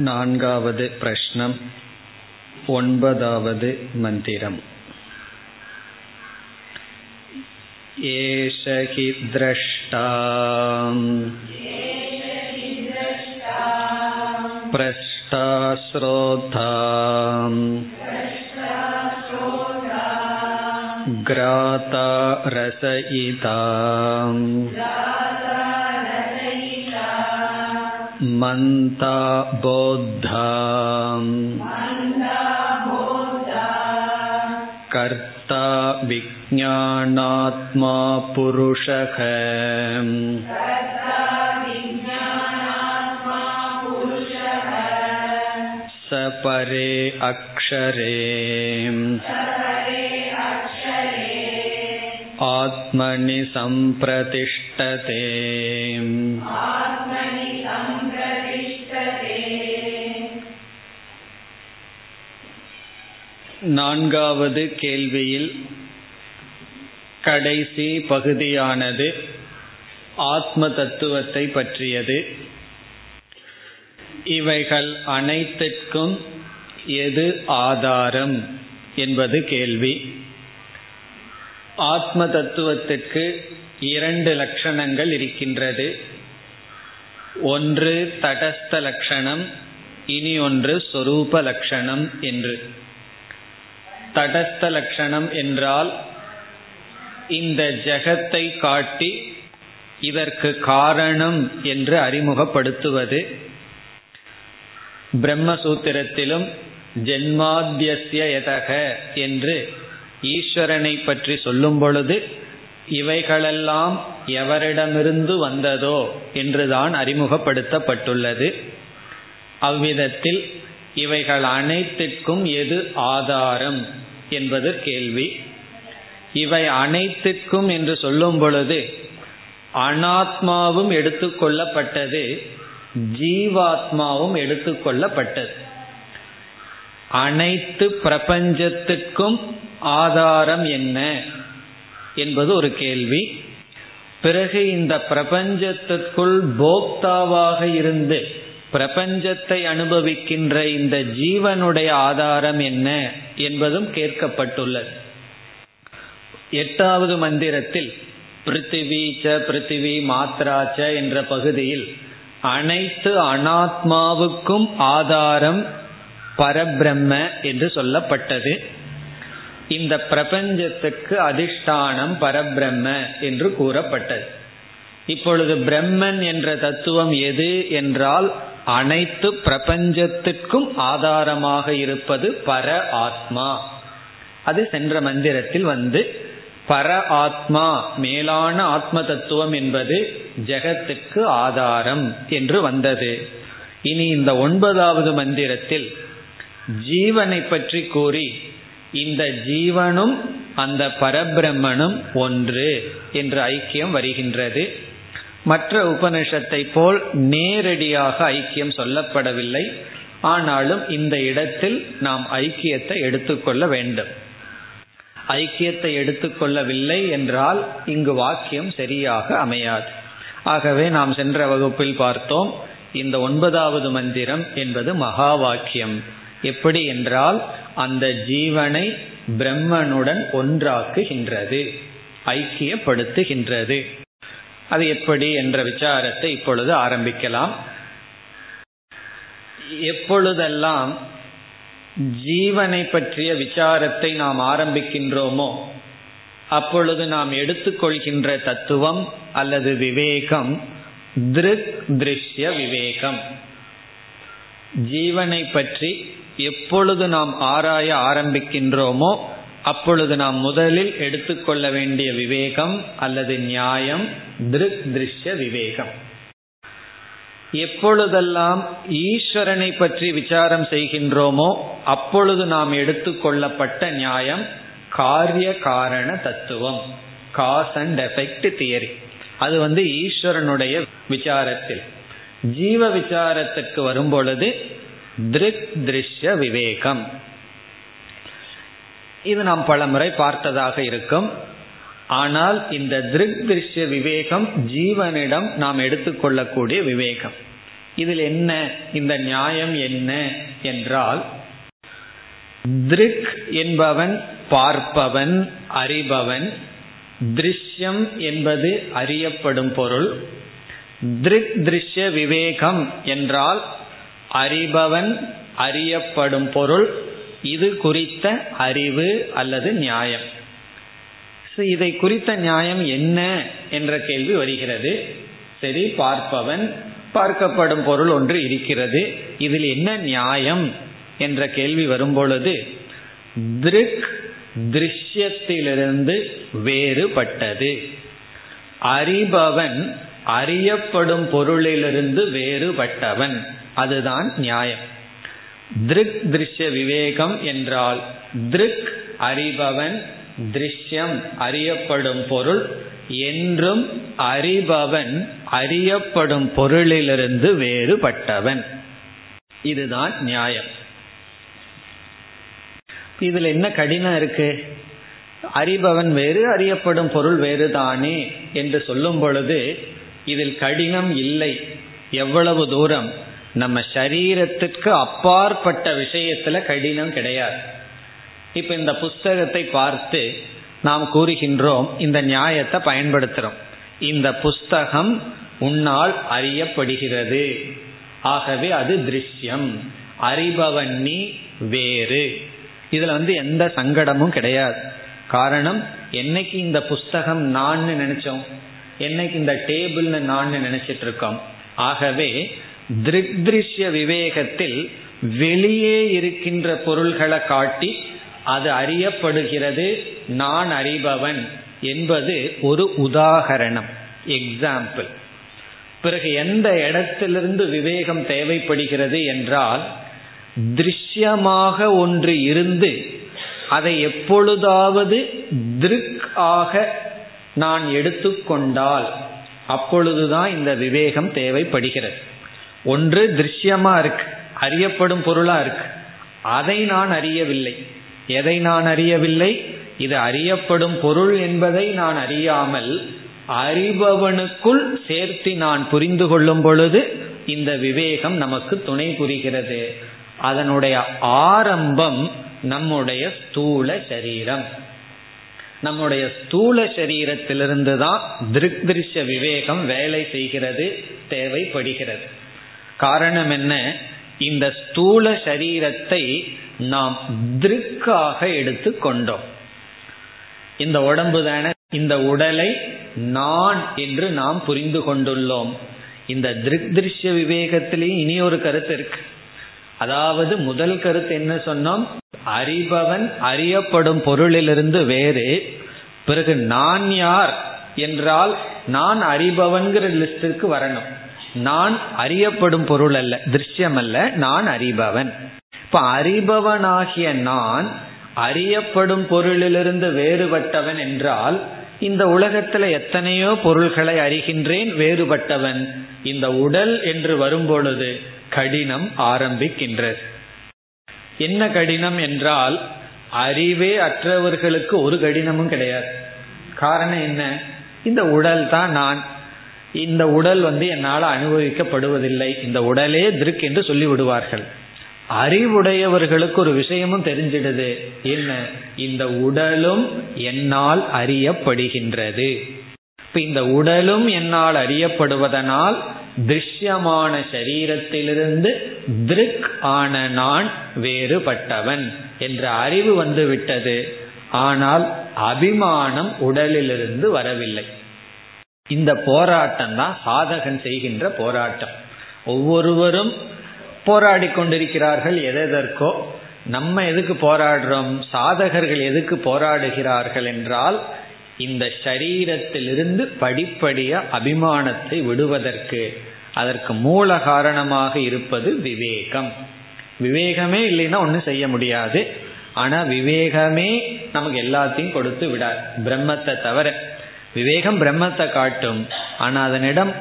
नान्गावद् प्रश्नम् ओन्पदावद् मन्दिरम् एष हि द्रष्टा प्रष्टा श्रोता ग्राता रसयिता मन्ता बोद्धा कर्ता विज्ञानात्मा पुरुषः स परे अक्षरे आत्मनि सम्प्रतिष्ठते நான்காவது கேள்வியில் கடைசி பகுதியானது ஆத்ம தத்துவத்தை பற்றியது. இவைகள் அனைத்திற்கும் எது ஆதாரம் என்பது கேள்வி. ஆத்ம தத்துவத்திற்கு இரண்டு லட்சணங்கள் இருக்கின்றது. ஒன்று தடஸ்த லட்சணம் இனி ஒன்று சொரூப லட்சணம் என்று. தடஸ்த லட்சணம் என்றால் இந்த ஜெகத்தை காட்டி இதற்கு காரணம் என்று அறிமுகப்படுத்துவது. பிரம்மசூத்திரத்திலும் ஜென்மாத்தியசிய எதக என்று ஈஸ்வரனை பற்றி சொல்லும் பொழுது இவைகளெல்லாம் எவரிடமிருந்து வந்ததோ என்றுதான் அறிமுகப்படுத்தப்பட்டுள்ளது. அவ்விதத்தில் இவைகள் அனைத்திற்கும் எது ஆதாரம்? என்பது கேள்வி. இவை அனைத்துக்கும் என்று சொல்லும் பொழுது அனாத்மாவும் எடுத்துக்கொள்ளப்பட்டது ஜீவாத்மாவும் எடுத்துக்கொள்ளப்பட்டது. அனைத்து பிரபஞ்சத்துக்கும் ஆதாரம் என்ன என்பது ஒரு கேள்வி. பிறகு இந்த பிரபஞ்சத்திற்குள் போக்தாவாக இருந்து பிரபஞ்சத்தை அனுபவிக்கின்ற இந்த ஜீவனுடைய ஆதாரம் என்ன என்பதும் கேட்கப்பட்டுள்ளது. எட்டாவது மந்திரத்தில் பிருத்திவி ச பிருத்திவி மாத்ராச்ச என்ற பகுதியில் அனைத்து அனாத்மாவுக்கும் ஆதாரம் பரபிரம்ம என்று சொல்லப்பட்டது. இந்த பிரபஞ்சத்துக்கு அதிஷ்டானம் பரபிரம்ம என்று கூறப்பட்டது. இப்பொழுது பிரம்மன் என்ற தத்துவம் எது என்றால் அனைத்து பிரபஞ்சத்துக்கும் ஆதாரமாக இருப்பது பர ஆத்மா. அது சென்ற மந்திரத்தில் வந்து பர ஆத்மா மேலான ஆத்ம தத்துவம் என்பது ஜெகத்துக்கு ஆதாரம் என்று வந்தது. இனி இந்த ஒன்பதாவது மந்திரத்தில் ஜீவனை பற்றி கூறி இந்த ஜீவனும் அந்த பரபிரம்மனும் ஒன்று என்று ஐக்கியம் வருகின்றது. மற்ற உபனிஷத்தை போல் நேரடியாக ஐக்கியம் சொல்லப்படவில்லை. ஆனாலும் இந்த இடத்தில் நாம் ஐக்கியத்தை எடுத்துக்கொள்ள வேண்டும். ஐக்கியத்தை எடுத்துக்கொள்ளவில்லை என்றால் இங்கு வாக்கியம் சரியாக அமையாது. ஆகவே நாம் சென்ற வகுப்பில் பார்த்தோம் இந்த ஒன்பதாவது மந்திரம் என்பது மகா வாக்கியம் எப்படி என்றால் அந்த ஜீவனை பிரம்மனுடன் ஒன்றாக்குகின்றது ஐக்கியப்படுத்துகின்றது. அது எப்படி என்ற விசாரத்தை இப்பொழுது ஆரம்பிக்கலாம். எப்பொழுதெல்லாம் ஜீவனை பற்றிய விசாரத்தை நாம் ஆரம்பிக்கின்றோமோ அப்பொழுது நாம் எடுத்துக்கொள்கின்ற தத்துவம் அல்லது விவேகம் திருக் திருஷ்ய விவேகம். ஜீவனை பற்றி எப்பொழுது நாம் ஆராய ஆரம்பிக்கின்றோமோ அப்பொழுது நாம் முதலில் எடுத்துக்கொள்ள வேண்டிய விவேகம் அல்லது நியாயம் திருக் திருஷ்ய விவேகம். எப்பொழுதெல்லாம் ஈஸ்வரனை பற்றி விசாரம் செய்கின்றோமோ அப்பொழுது நாம் எடுத்துக்கொள்ளப்பட்ட நியாயம் காரிய காரண தத்துவம் காஸ் அண்ட் எஃபெக்ட் தியரி அது வந்து ஈஸ்வரனுடைய விசாரத்தில். ஜீவ விசாரத்துக்கு வரும் பொழுது திருக் திருஷ்ய விவேகம். இது நாம் பலமுறை பார்த்ததாக இருக்கும். ஆனால் இந்த திருக் திருஷ்ய விவேகம் ஜீவனிடம் நாம் எடுத்துக்கொள்ளக்கூடிய விவேகம். இதில் என்ன இந்த நியாயம் என்ன என்றால் திருக் என்பவன் பார்ப்பவன் அறிபவன் திருஷ்யம் என்பது அறியப்படும் பொருள். திருக் திருஷ்ய விவேகம் என்றால் அறிபவன் அறியப்படும் பொருள். இது குறித்த அறிவு அல்லது நியாயம். இதை குறித்த நியாயம் என்ன என்ற கேள்வி வருகிறது. சரி பார்ப்பவன் பார்க்கப்படும் பொருள் ஒன்று இருக்கிறது. இதில் என்ன நியாயம் என்ற கேள்வி வரும்பொழுது திருக் திருஷ்யத்திலிருந்து வேறுபட்டது. அறிபவன் அறியப்படும் பொருளிலிருந்து வேறுபட்டவன். அதுதான் நியாயம். திருக் திருஷ்ய விவேகம் என்றால் திருக் அறிபவன் திருஷ்யம் அறியப்படும் பொருள் என்றும் அறிபவன் அறியப்படும் பொருளிலிருந்து வேறுபட்டவன். இதுதான் நியாயம். இதுல என்ன கடினம் இருக்கு? அறிபவன் வேறு அறியப்படும் பொருள் வேறுதானே என்று சொல்லும் பொழுது இதில் கடினம் இல்லை. எவ்வளவு தூரம்? நம்ம சரீரத்திற்கு அப்பாற்பட்ட விஷயத்துல கடினம் கிடையாது. இப்ப இந்த புஸ்தகத்தை பார்த்து நாம் கூறுகின்றோம் இந்த நியாயத்தை பயன்படுத்துறோம். இந்த புஸ்தகம் உன்னால் அறியப்படுகிறது. ஆகவே அது திருஷ்யம். அறிபவன் நீ வேறு. இதுல வந்து எந்த சங்கடமும் கிடையாது. காரணம் என்னைக்கு இந்த புஸ்தகம் நான் நினைச்சோம் என்னைக்கு இந்த டேபிள்னு நான் நினைச்சிட்டு இருக்கோம். ஆகவே திருஷ்ய விவேகத்தில் வெளியே இருக்கின்ற பொருள்களை காட்டி அது அறியப்படுகிறது நான் அறிபவன் என்பது ஒரு உதாகரணம் எக்ஸாம்பிள் பிறகு எந்த இடத்திலிருந்து விவேகம் தேவைப்படுகிறது என்றால் திருஷ்யமாக ஒன்று இருந்து அதை எப்பொழுதாவது திருக் ஆக நான் எடுத்துக்கொண்டால் அப்பொழுதுதான் இந்த விவேகம் தேவைப்படுகிறது. ஒன்று திருஷ்யமா இருக்கு அறியப்படும் பொருளா இருக்கு. அதை நான் அறியவில்லை. எதை நான் அறியவில்லை? இது அறியப்படும் பொருள் என்பதை நான் அறியாமல் அறிபவனுக்குள் சேர்த்து நான் புரிந்து கொள்ளும் பொழுது இந்த விவேகம் நமக்கு துணை புரிகிறது. அதனுடைய ஆரம்பம் நம்முடைய ஸ்தூல சரீரம். நம்முடைய ஸ்தூல சரீரத்திலிருந்து தான் திருக் திருஷ்ய விவேகம் வேலை செய்கிறது தேவைப்படுகிறது. காரணம் என்ன இந்த ஸ்தூல சரீரத்தை நாம் திருக்காக எடுத்து கொண்டோம். இந்த உடம்பு தானே இந்த உடலை நான் என்று நாம் புரிந்து கொண்டுள்ளோம். இந்த திருக் திருஷ்ய விவேகத்திலேயும் இனி ஒரு கருத்து இருக்கு. அதாவது முதல் கருத்து என்ன சொன்னோம்? அறிபவன் அறியப்படும் பொருளிலிருந்து வேறு பிறகு நான் யார் என்றால் நான் அறிபவன்கிற லிஸ்டிற்கு வரணும். நான் அறியப்படும் பொருள் அல்ல திருஷ்யம் அல்ல நான் அறிபவன். இப்ப அறிபவனாகிய நான் அறியப்படும் பொருளிலிருந்து வேறுபட்டவன் என்றால் இந்த உலகத்துல எத்தனையோ பொருள்களை அறிகின்றேன் வேறுபட்டவன். இந்த உடல் என்று வரும்பொழுது கடினம் ஆரம்பிக்கின்றது. என்ன கடினம் என்றால் அறிவே அற்றவர்களுக்கு ஒரு கடினமும் கிடையாது. காரணம் என்ன? இந்த உடல் தான் நான். இந்த உடல் வந்து என்னால் அனுபவிக்கப்படுவதில்லை. இந்த உடலே திருக் என்று சொல்லி விடுவார்கள் அறிவுடையவர்களுக்கு ஒரு விஷயமும் தெரிஞ்சிடுது. என்ன? இந்த உடலும் என்னால் அறியப்படுகின்றது. இப்ப இந்த உடலும் என்னால் அறியப்படுவதனால் திருஷ்யமான சரீரத்திலிருந்து திருக் ஆன நான் வேறுபட்டவன் என்ற அறிவு வந்து விட்டது ஆனால் அபிமானம் உடலிலிருந்து வரவில்லை. இந்த போராட்டம் தான் சாதகன் செய்கின்ற போராட்டம். ஒவ்வொருவரும் போராடி கொண்டிருக்கிறார்கள் எதெதற்கோ. நம்ம எதுக்கு போராடுறோம்? சாதகர்கள் எதுக்கு போராடுகிறார்கள் என்றால் இந்த சரீரத்திலிருந்து படிப்படிய அபிமானத்தை விடுவதற்கு அதற்கு மூல காரணமாக இருப்பது விவேகம். விவேகமே இல்லைன்னா ஒன்றும் செய்ய முடியாது. ஆனால் விவேகமே நமக்கு எல்லாத்தையும் கொடுத்து விடார் பிரம்மத்தை தவிர. விவேகம் பிரம்மத்தை காட்டும். ஆனால் அதனிடம்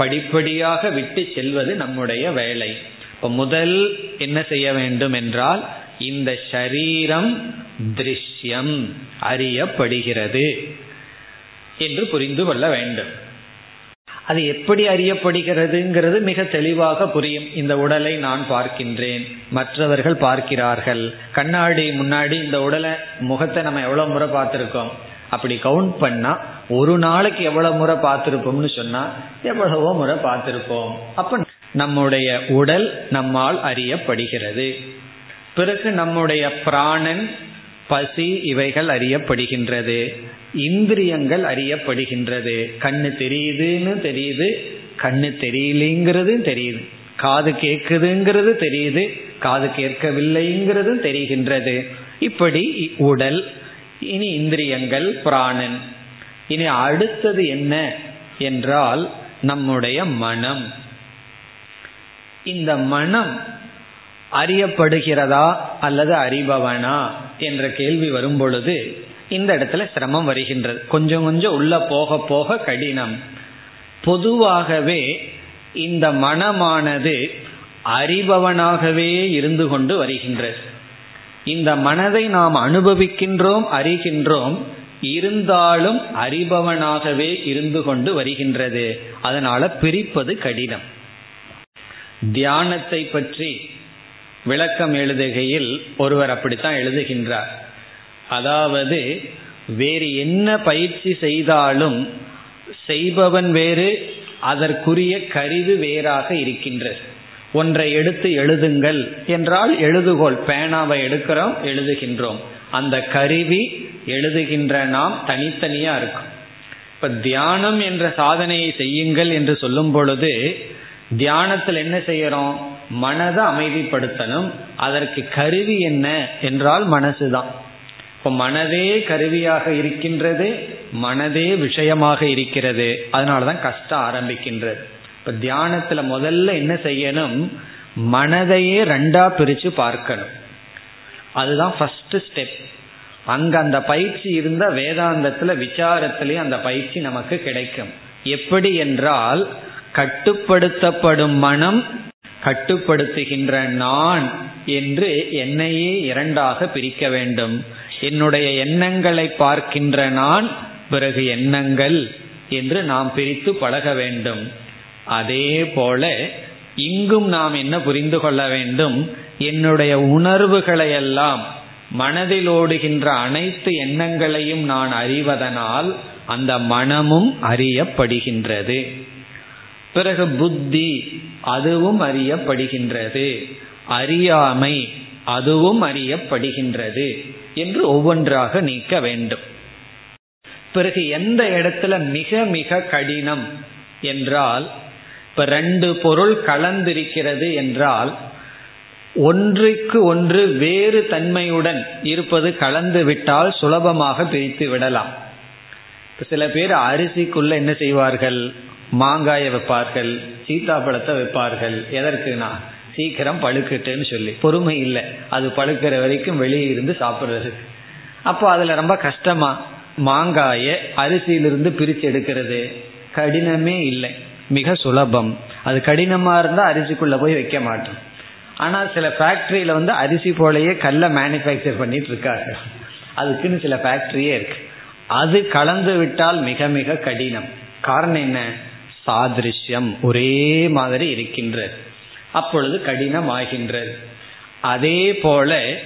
படிப்படியாக விட்டு செல்வது நம்முடைய வேலை. இப்ப முதல் என்ன செய்ய வேண்டும் என்றால் இந்த ஷரீரம் திருஷ்யம் அறியப்படுகிறது என்று புரிந்து கொள்ள வேண்டும். அது எப்படி அறியப்படுகிறதுங்கிறது மிக தெளிவாக புரியும். இந்த உடலை நான் பார்க்கின்றேன் மற்றவர்கள் பார்க்கிறார்கள். கண்ணாடி முன்னாடி இந்த உடலை முகத்தை நம்ம எவ்வளவு முறை பார்த்துருக்கோம். அப்படி கவுண்ட் பண்ணா ஒரு நாளைக்கு எவ்வளவு முறை பார்த்திருப்போம்னு சொன்னா எவ்வளவோ முறை பார்த்திருப்போம். அப்ப நம்முடைய உடல் நம்மால் அறியப்படுகிறது. பிறகு நம்முடைய பிராணன் பசி இவைகள் அறியப்படுகின்றது. இந்திரியங்கள் அறியப்படுகின்றது. கண்ணு தெரியுதுன்னு தெரியுது கண்ணு தெரியலைங்கிறது தெரியுது. காது கேட்குதுங்கிறது தெரியுது காது கேட்கவில்லைங்கிறதும் தெரிகின்றது. இப்படி உடல் இனி இந்திரியங்கள் பிராணன். இனி அடுத்தது என்ன என்றால் நம்முடைய மனம். இந்த மனம் அறியப்படுகிறதா அல்லது அறிபவனா என்ற கேள்வி வரும் பொழுது இந்த இடத்துல சிரமம் வருகின்றது. கொஞ்சம் கொஞ்சம் உள்ள போக போக கடினம். பொதுவாகவே இந்த மனமானது அறிபவனாகவே இருந்து கொண்டு வருகின்றது. இந்த மனதை நாம் அனுபவிக்கின்றோம் அறிகின்றோம் இருந்தாலும் அறிபவனாகவே இருந்து கொண்டு வருகின்றது. அதனால பிரிப்பது கடினம். தியானத்தை பற்றி விளக்கம் எழுதுகையில் ஒருவர் அப்படித்தான் எழுதுகின்றார். அதாவது வேறு என்ன பயிற்சி செய்தாலும் செய்பவன் வேறு அதற்குரிய கருவி வேறாக இருக்கின்றது. ஒன்றை எடுத்து எழுதுங்கள் என்றால் எழுதுகோள். பேனாவை எடுக்கிறோம் எழுதுகின்றோம். அந்த கருவி எழுதுகின்ற நாம் தனித்தனியா இருக்கும். இப்ப தியானம் என்ற சாதனையை செய்யுங்கள் என்று சொல்லும் பொழுது தியானத்தில் என்ன செய்யறோம்? மனதை அமைதிப்படுத்தணும். அதற்கு கருவி என்ன என்றால் மனசுதான். இப்போ மனதே கருவியாக இருக்கின்றது மனதே விஷயமாக இருக்கிறது. அதனாலதான் கஷ்டம் ஆரம்பிக்கின்றது. இப்ப தியானத்துல முதல்ல என்ன செய்யணும்? மனதையே ரெண்டா பிரிச்சு பார்க்கணும். அதுதான் ஃபர்ஸ்ட் ஸ்டெப் அங்க அந்த பயிற்சி இருந்த வேதாந்தத்துல விசாரத்திலேயே அந்த பயிற்சி நமக்கு கிடைக்கும். எப்படி என்றால் கட்டுப்படுத்தப்படும் மனம் கட்டுப்படுத்துகின்ற நான் என்று என்னையே இரண்டாக பிரிக்க வேண்டும். என்னுடைய எண்ணங்களை பார்க்கின்ற நான் பிறகு எண்ணங்கள் என்று நாம் பிரித்து பழக வேண்டும். அதே போல இங்கும் நாம் என்ன புரிந்து கொள்ள வேண்டும்? என்னுடைய உணர்வுகளை எல்லாம் மனதில் ஓடுகின்ற அனைத்து எண்ணங்களையும் நான் அறிவதனால் அந்த மனமும் அறியப்படுகின்றது. பிறகு புத்தி அதுவும் அறியப்படுகின்றது. அறியாமை அதுவும் அறியப்படுகின்றது என்று ஒவ்வொன்றாக நீக்க வேண்டும். பிறகு எந்த இடத்துல மிக மிக கடினம் என்றால் இப்ப ரெண்டு பொருள் கலந்திருக்கிறது என்றால் ஒன்றுக்கு ஒன்று வேறு தன்மையுடன் இருப்பது கலந்து விட்டால் சுலபமாக பிரித்து விடலாம். சில பேர் அரிசிக்குள்ள என்ன செய்வார்கள்? மாங்காயை வைப்பார்கள் சீத்தாப்பழத்தை வைப்பார்கள். எதற்குனா சீக்கிரம் பழுக்கட்டுன்னு சொல்லி. பொறுமை இல்லை. அது பழுக்கிற வரைக்கும் வெளியே இருந்து சாப்பிட்றதுக்கு. அப்போ அதில் ரொம்ப கஷ்டமா மாங்காய அரிசியிலிருந்து பிரித்து எடுக்கிறது. கடினமே இல்லை. மிக சுலபம். அது கடினமா இருந்தா அரிசிக்குள்ள போய் வைக்க மாட்டோம். ஆனா சில ஃபேக்டரியில வந்து அரிசி போலயே கல்லை மேனுஃபேக்சர் பண்ணிட்டு இருக்காங்க. அதுக்குன்னு சில ஃபேக்டரியே இருக்கு. அது கலந்து விட்டால் மிக மிக கடினம். காரணம் என்ன? சாதிருஷ்யம் ஒரே மாதிரி இருக்கின்றது அப்பொழுது கடினம் ஆகின்றது அதே போல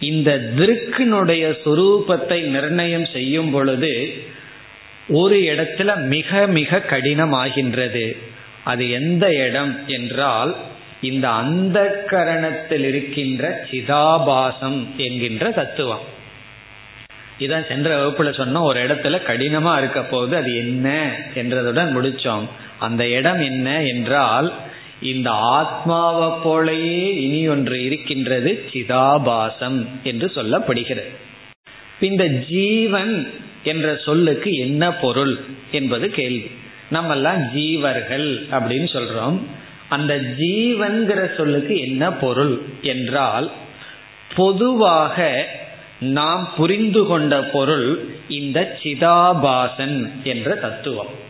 இந்த திருக்கினுடைய சுரூபத்தை நிர்ணயம் செய்யும் பொழுது ஒரு இடத்துல மிக மிக கடினமாகின்றது. அது எந்த இடம் என்றால் இந்த அந்த கரணத்தில் இருக்கின்ற சிதாபாசம் என்கின்ற தத்துவம். இதான் சென்ற வகுப்புல சொன்னோம் ஒரு இடத்துல கடினமா இருக்க போது அது என்ன என்றதுடன் முடிச்சோம். அந்த இடம் என்ன என்றால் இந்த ஆத்மாவை போலயே இனி ஒன்று இருக்கின்றது சிதாபாசம் என்று சொல்லப்படுகிறது. இந்த ஜீவன் என்ற சொல்லுக்கு என்ன பொருள் என்பது கேள்வி. நம்ம எல்லாம் ஜீவர்கள் அப்படின்னு சொல்றோம். அந்த ஜீவன்கிற சொல்லுக்கு என்ன பொருள் என்றால் பொதுவாக நாம் புரிந்து கொண்ட பொருள் இந்த சிதாபாசன் என்ற தத்துவம்.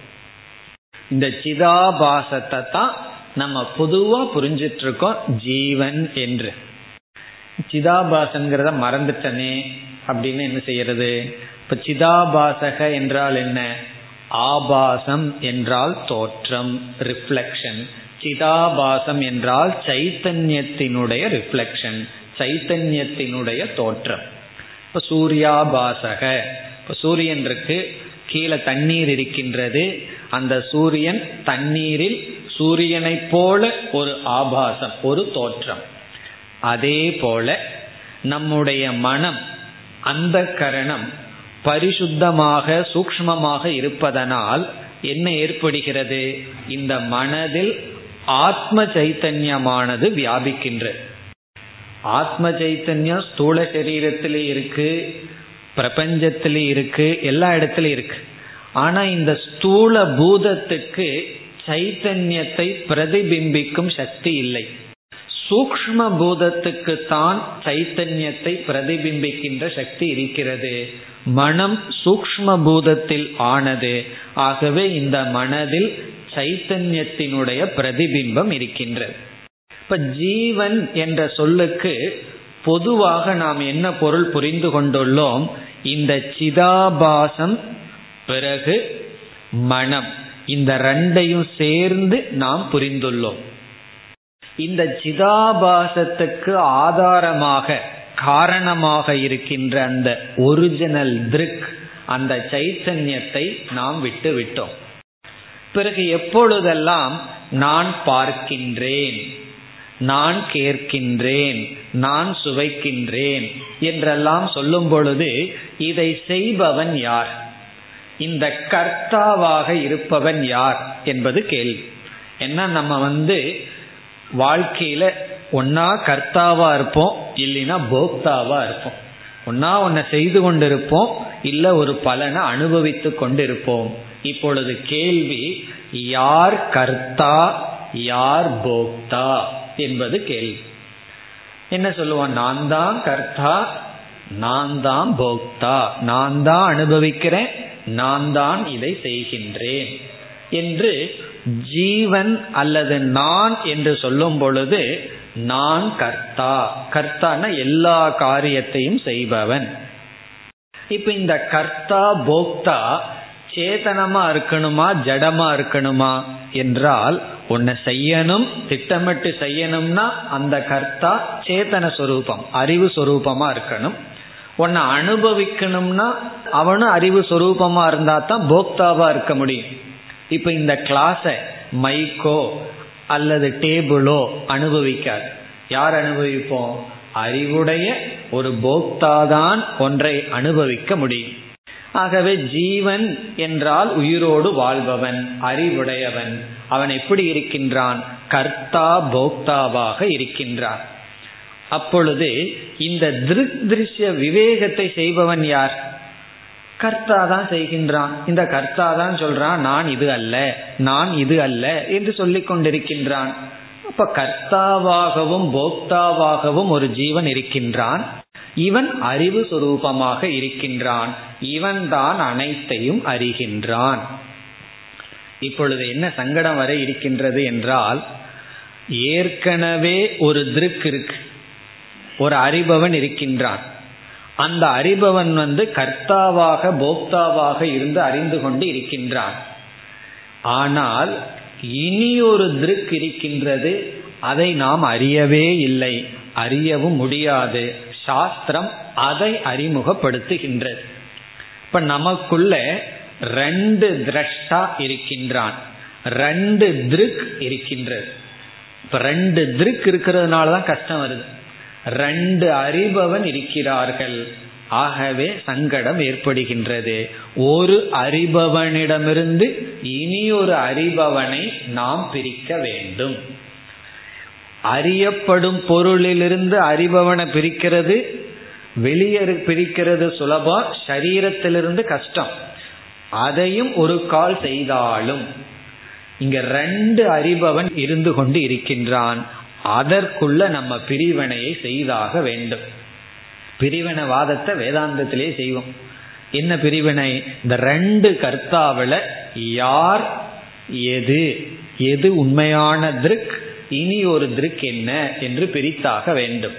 இந்த சிதாபாசத்தை தான் நம்ம பொதுவா புரிஞ்சிட்டு இருக்கோம் ஜீவன் என்று. சிதாபாசன்கிறத மறந்துட்டனே அப்படின்னு என்ன செய்யறது? இப்ப சிதாபாசக என்றால் என்ன? ஆபாசம் என்றால் தோற்றம் ரிஃப்ளெக்ஷன் சிதாபாசம் என்றால் சைத்தன்யத்தினுடைய ரிஃப்ளெக்ஷன் சைத்தன்யத்தினுடைய தோற்றம். இப்போ சூர்யாபாசக இப்போ சூரியன் இருக்கு கீழே தண்ணீர் இருக்கின்றது. அந்த சூரியன் தண்ணீரில் சூரியனை போல ஒரு ஆபாசம் ஒரு தோற்றம். அதே போல நம்முடைய மனம் அந்த கரணம் பரிசுத்தமாக சூக்மமாக இருப்பதனால் என்ன ஏற்படுகிறது? இந்த மனதில் ஆத்ம சைத்தன்யமானது வியாபிக்கின்றது ஆத்ம சைத்தன்யம் ஸ்தூல சரீரத்திலே இருக்கு பிரபஞ்சத்திலே இருக்கு எல்லா இடத்துலயும் இருக்கு. ஆனா இந்த ஸ்தூல பூதத்துக்கு சைத்தன்யத்தை பிரதிபிம்பிக்கும் சக்தி இல்லை. சூக்ம பூதத்துக்கு தான் சைத்தன்யத்தை பிரதிபிம்பிக்கின்ற சக்தி இருக்கிறது. மனம் சூக்ம பூதத்தில் ஆனது. ஆகவே இந்த மனதில் சைத்தன்யத்தினுடைய பிரதிபிம்பம் இருக்கின்றது. இப்ப ஜீவன் என்ற சொல்லுக்கு பொதுவாக நாம் என்ன பொருள் புரிந்து கொண்டுள்ளோம்? இந்த சிதாபாசம் பிறகு மனம். இந்த ரெண்டையும் சேர்ந்து நாம் புரிந்துள்ளோம். இந்த சிதாபாசத்துக்கு ஆதாரமாக காரணமாக இருக்கின்ற அந்த ஒரிஜினல் திருக் அந்த சைத்தன்யத்தை நாம் விட்டு விட்டோம். பிறகு எப்பொழுதெல்லாம் நான் பார்க்கின்றேன் நான் கேட்கின்றேன் நான் சுவைக்கின்றேன் என்றெல்லாம் சொல்லும் பொழுது இதை செய்பவன் யார்? இந்த கர்த்தாவாக இருப்பவன் யார் என்பது கேள்வி. என்ன நம்ம வந்து வாழ்க்கையில ஒன்னா கர்த்தாவா இருப்போம் இல்லைன்னா போக்தாவா இருப்போம். ஒன்னா ஒன்ன செய்து கொண்டிருப்போம் இல்ல ஒரு பலனை அனுபவித்து கொண்டிருப்போம். இப்பொழுது கேள்வி யார் கர்த்தா யார் போக்தா என்பது கேள்வி. என்ன சொல்லுவான்? நான் தான் கர்த்தா நான் தான் போக்தா. நான் தான் அனுபவிக்கிறேன் நான் தான் இதை செய்கின்றேன் என்று ஜீவன் அல்லது நான் என்று சொல்லும் பொழுது நான் கர்த்தா. கர்த்தான எல்லா காரியத்தையும் செய்பவன். இப்ப இந்த கர்த்தா போக்தா சேதனமா இருக்கணுமா ஜடமா இருக்கணுமா என்றால் உன்னை செய்யணும் திட்டமிட்டு செய்யணும்னா அந்த கர்த்தா சேத்தன சொரூபம் அறிவு சொரூபமா இருக்கணும். உன்னை அனுபவிக்கணும்னா அவனும் அறிவு சொரூபமா இருந்தா தான் போக்தாவா இருக்க முடியும். இப்ப இந்த கிளாஸை மைக்கோ அல்லது டேபிளோ அனுபவிக்காது. யார் அனுபவிப்போம்? அறிவுடைய ஒரு போக்தாதான் ஒன்றை அனுபவிக்க முடியும். ஆகவே ஜீவன் என்றால் உயிரோடு வாழ்பவன் அறிவுடையவன். அவன் எப்படி இருக்கின்றான்? கர்த்தா போக்தாவாக இருக்கின்றான் அப்பொழுது இந்த திருக் திருஷ்ய விவேகத்தை செய்பவன் யார்? கர்த்தா தான் செய்கின்றான். இந்த கர்த்தா தான் சொல்றான் நான் இது அல்ல நான் இது அல்ல என்று சொல்லிக் கொண்டிருக்கின்றான். அப்ப கர்த்தாவாகவும் போக்தாவாகவும் ஒரு ஜீவன் இருக்கின்றான். இவன் அறிவு சுரூபமாக இருக்கின்றான். இவன் தான் அனைத்தையும் அறிகின்றான். இப்பொழுது என்ன சங்கடம் வரை இருக்கின்றது என்றால் ஏற்கனவே ஒரு திருக் இருக்கு ஒரு அறிபவன் இருக்கின்றான். அந்த அறிபவன் வந்து கர்த்தாவாக போக்தாவாக இருந்து அறிந்து கொண்டு இருக்கின்றான். ஆனால் இனி ஒரு திருக் இருக்கின்றது அதை நாம் அறியவே இல்லை. அறியவும் முடியாது. சாஸ்திரம் அதை அறிமுகப்படுத்துகின்றது. இப்ப நமக்குள்ள ரெண்டு திரஷ்டா இருக்கின்றான். ரெண்டு திருக் இருக்கின்றது. இப்ப ரெண்டு திருக் இருக்கிறதுனால தான் கஷ்டம் வருது. ரெண்டு அறிபவன் இருக்கிறார்கள். ஆகவே சங்கடம் ஏற்படுகின்றது. ஒரு அறிபவனிடமிருந்து இனி ஒரு அறிபவனை நாம் பிரிக்க வேண்டும். அறியப்படும் பொருளிலிருந்து அறிபவனை பிரிக்கிறது வெளியே பிரிக்கிறது சுலபம் சரீரத்திலிருந்து கஷ்டம். அதையும் ஒரு கால் செய்தாலும் இங்க ரெண்டு அறிபவன் இருந்து கொண்டு இருக்கின்றான். அதற்குள்ள நம்ம பிரிவினையை செய்தாக வேண்டும். பிரிவினை வாதத்தை வேதாந்தத்திலே செய்வோம். என்ன பிரிவினை? இந்த ரெண்டு கர்த்தாவில் யார் எது எது உண்மையான திருக் இனி ஒரு திருக் என்ன என்று பிரித்தாக வேண்டும்.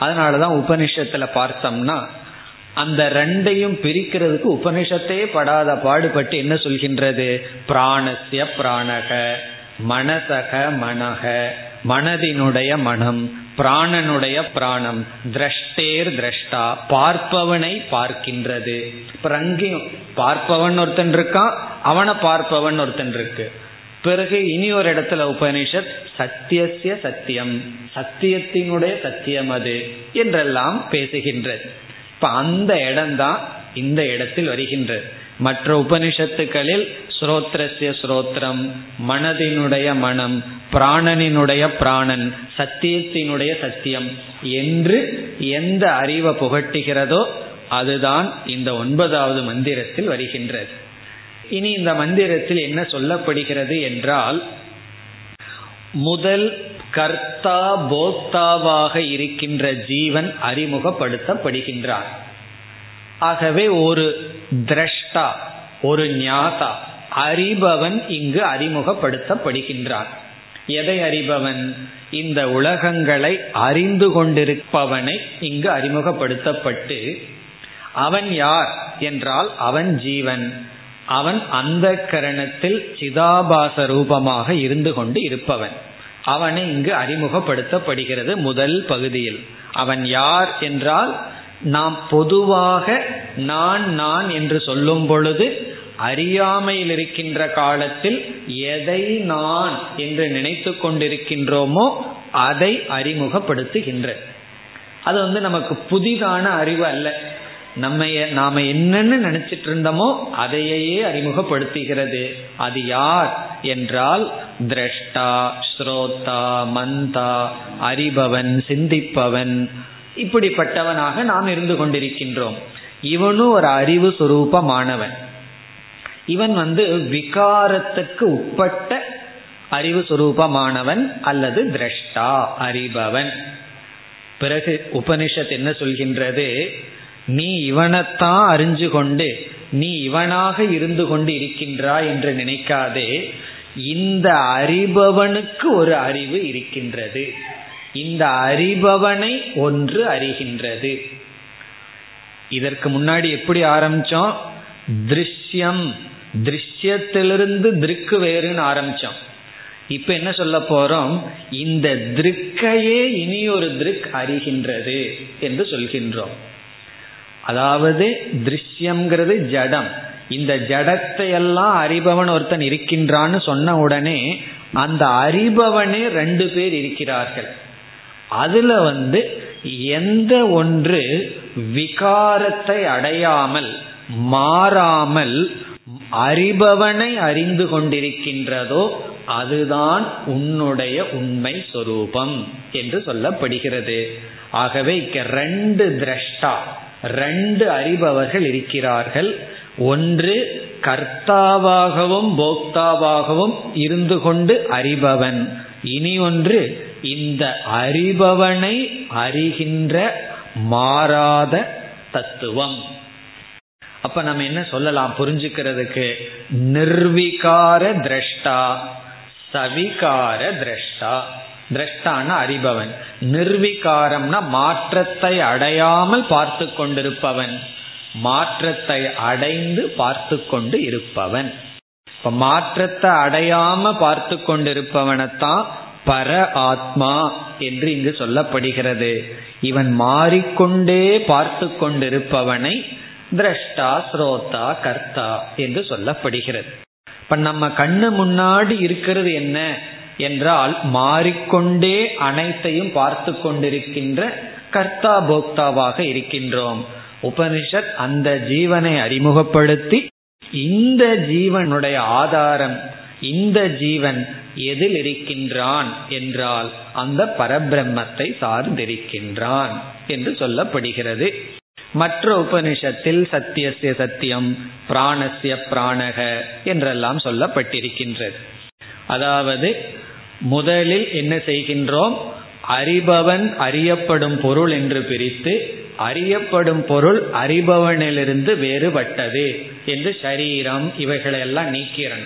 அதனாலதான் உபனிஷத்துல பார்த்தோம்னா அந்த ரெண்டையும் பிரிக்கிறதுக்கு உபனிஷத்தே படாத பாடுபட்டு என்ன சொல்கின்றது? பிராணசிய பிராணக மனசக மனக. மனதினுடைய மனம் பிராணனுடைய பிராணம் திரஷ்டேர் திரஷ்டா பார்ப்பவனை பார்க்கின்றது. இப்ப அங்கேயும் பார்ப்பவன் ஒருத்தன் இருக்கான் அவனை பார்ப்பவன் ஒருத்தன் இருக்கு. பிறகு இனி ஒரு இடத்துல உபனிஷத் சத்தியசிய சத்தியம் சத்தியத்தினுடைய சத்தியம் அது என்றெல்லாம் பேசுகின்றது. இப்ப அந்த இடம்தான் இந்த இடத்தில் வருகின்றது. மற்ற உபனிஷத்துக்களில் ஸ்ரோத்ரஸ்ய ஸ்ரோத்ரம் மனதினுடைய மனம் பிராணனினுடைய பிராணன் சத்தியத்தினுடைய சத்தியம் என்று எந்த அறிவை புகட்டுகிறதோ அதுதான் இந்த ஒன்பதாவது மந்திரத்தில் வருகின்றது. இனி இந்த மந்திரத்தில் என்ன சொல்லப்படுகிறது என்றால் முதல் கர்த்தா போக்தாவாக இருக்கின்ற ஜீவன் அறிமுகப்படுத்தப்படுகின்றார். ஆகவே ஒரு திரஷ்டா ஒரு ஞாதா அறிபவன் இங்கு அறிமுகப்படுத்தப்படுகின்றான் எதை அறிபவன்? இந்த உலகங்களை அறிந்து கொண்டிருப்பவனை இங்கு அறிமுகப்படுத்தப்பட்டு அவன் யார் என்றால் அவன் ஜீவன். அவன் அந்த கரணத்தில் சிதாபாச ரூபமாக இருந்து கொண்டு இருப்பவன். அவனை இங்கு அறிமுகப்படுத்தப்படுகிறது முதல் பகுதியில். அவன் யார் என்றால் நாம் பொதுவாக நான் நான் என்று சொல்லும் பொழுது அறியாமையில் இருக்கின்ற காலத்தில் எதை நான் என்று நினைத்து கொண்டிருக்கின்றோமோ அதை அறிமுகப்படுத்துகின்ற. அது வந்து நமக்கு புதிதான அறிவு அல்ல. நம்ம நாம என்னன்னு நினைச்சிட்டு இருந்தோமோ அதையே அறிமுகப்படுத்துகிறது. அது யார் என்றால் திரஷ்டா ஸ்ரோதா மந்தா அறிபவன் சிந்திப்பவன் இப்படிப்பட்டவனாக நாம் இருந்து கொண்டிருக்கின்றோம். இவனும் ஒரு அறிவு சுரூபமானவன். இவன் வந்து விகாரத்துக்கு உட்பட்ட அறிவு சுரூபமானவன் அல்லது திரஷ்டா அறிபவன். பிறகு உபனிஷத் என்ன சொல்கின்றது? நீ இவனைத்தான் அறிஞ்சு கொண்டு நீ இவனாக இருந்து கொண்டு இருக்கின்றாய் என்று நினைக்காதே. இந்த அறிபவனுக்கு ஒரு அறிவு இருக்கின்றது. இந்த அறிபவனை ஒன்று அறிகின்றது. இதற்கு முன்னாடி எப்படி ஆரம்பிச்சோம்? திருஷ்யம். திருஷ்யத்திலிருந்து திருக்கு வேறுன்னு ஆரம்பிச்சோம். இப்ப என்ன சொல்ல போறோம்? இந்த திருக்கையே இனி ஒரு திருக் அறிகின்றது என்று சொல்கின்றோம். அதாவது திருஷ்யம்ங்கிறது ஜடம். இந்த ஜடத்தை எல்லாம் அறிபவன் ஒருத்தன் இருக்கின்றான்னு சொன்ன உடனே அந்த அறிபவனே ரெண்டு பேர் இருக்கிறார்கள். அதுல வந்து எந்த ஒன்று விகாரத்தை அடையாமல் மாறாமல் அறிபவனை அறிந்து கொண்டிருக்கின்றதோ அதுதான் உன்னுடைய உண்மை சொரூபம் என்று சொல்லப்படுகிறது. ஆகவே இங்க ரெண்டு திரஷ்டா ரெண்டு அறிபவர்கள் இருக்கிறார்கள். ஒன்று கர்த்தாவாகவும் போக்தாவாகவும் இருந்து கொண்டு அறிபவன். இனி ஒன்று இந்த அறிபவனை அறிகின்ற மாறாத தத்துவம். அப்ப நம்ம என்ன சொல்லலாம் புரிஞ்சுக்கிறதுக்கு? நிர்விகார திரஷ்டா சவிகார திரஷ்டா. திரஷ்டான அறிபவன். நிர்விகாரம்னா மாற்றத்தை அடையாமல் பார்த்து கொண்டிருப்பவன். மாற்றத்தை அடைந்து பார்த்து கொண்டு இருப்பவன். இப்ப மாற்றத்தை அடையாம பார்த்து கொண்டிருப்பவனைத்தான் பர ஆத்மா என்று இங்கு சொல்லப்படுகிறது. இவன் மாறிக்கொண்டே பார்த்து கொண்டிருப்பவனை திரஷ்டா ஸ்ரோதா கர்த்தா என்று சொல்லப்படுகிறது. இப்ப நம்ம கண்ணு முன்னாடி இருக்கிறது என்ன என்றால் மாறிக்கொண்டே அனைத்தையும் பார்த்து கொண்டிருக்கின்ற கர்த்தா போக்தாவாக இருக்கின்றோம். உபனிஷத் அந்த ஜீவனை அறிமுகப்படுத்தி இந்த ஜீவனுடைய ஆதாரம் இந்த ஜீவன் எதில் இருக்கின்றான் என்றால் அந்த பரபிரம்மத்தை சார்ந்திருக்கின்றான் என்று சொல்லப்படுகிறது. மற்ற உபனிஷத்தில் சத்தியசிய சத்தியம் பிராணசிய பிராணக என்றெல்லாம் சொல்லப்பட்டிருக்கின்றது. அதாவது முதலில் என்ன செய்கின்றோம்? அறிபவன் அறியப்படும் பொருள் என்று பிரித்து அறியப்படும் பொருள் அறிபவனிலிருந்து வேறுபட்டது என்று சரீரம் இவைகளையெல்லாம் நீக்கிறன்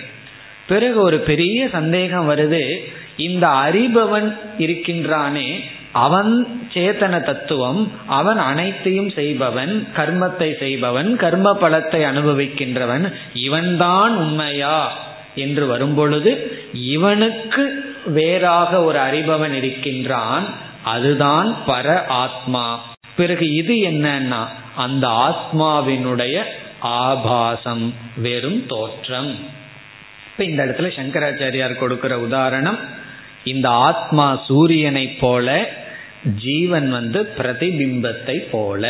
பிறகு ஒரு பெரிய சந்தேகம் வருது. இந்த அறிபவன் இருக்கின்றானே அவன் சேத்தன தத்துவம் அவன் அனைத்தையும் செய்பவன் கர்மத்தை செய்பவன் கர்ம பலத்தை அனுபவிக்கின்றவன் இவன்தான் உண்மையா? என்று வரும்பொழுது இவனுக்கு வேறாக ஒரு அறிபவன் இருக்கின்றான். அதுதான் பர ஆத்மா. பிறகு இது என்னன்னா அந்த ஆத்மாவினுடைய ஆபாசம் வெறும் தோற்றம். இப்ப இந்த இடத்துல சங்கராச்சாரியார் கொடுக்கிற உதாரணம் இந்த ஆத்மா சூரியனை போல ஜீவன் வந்து பிரதிபிம்பத்தை போல.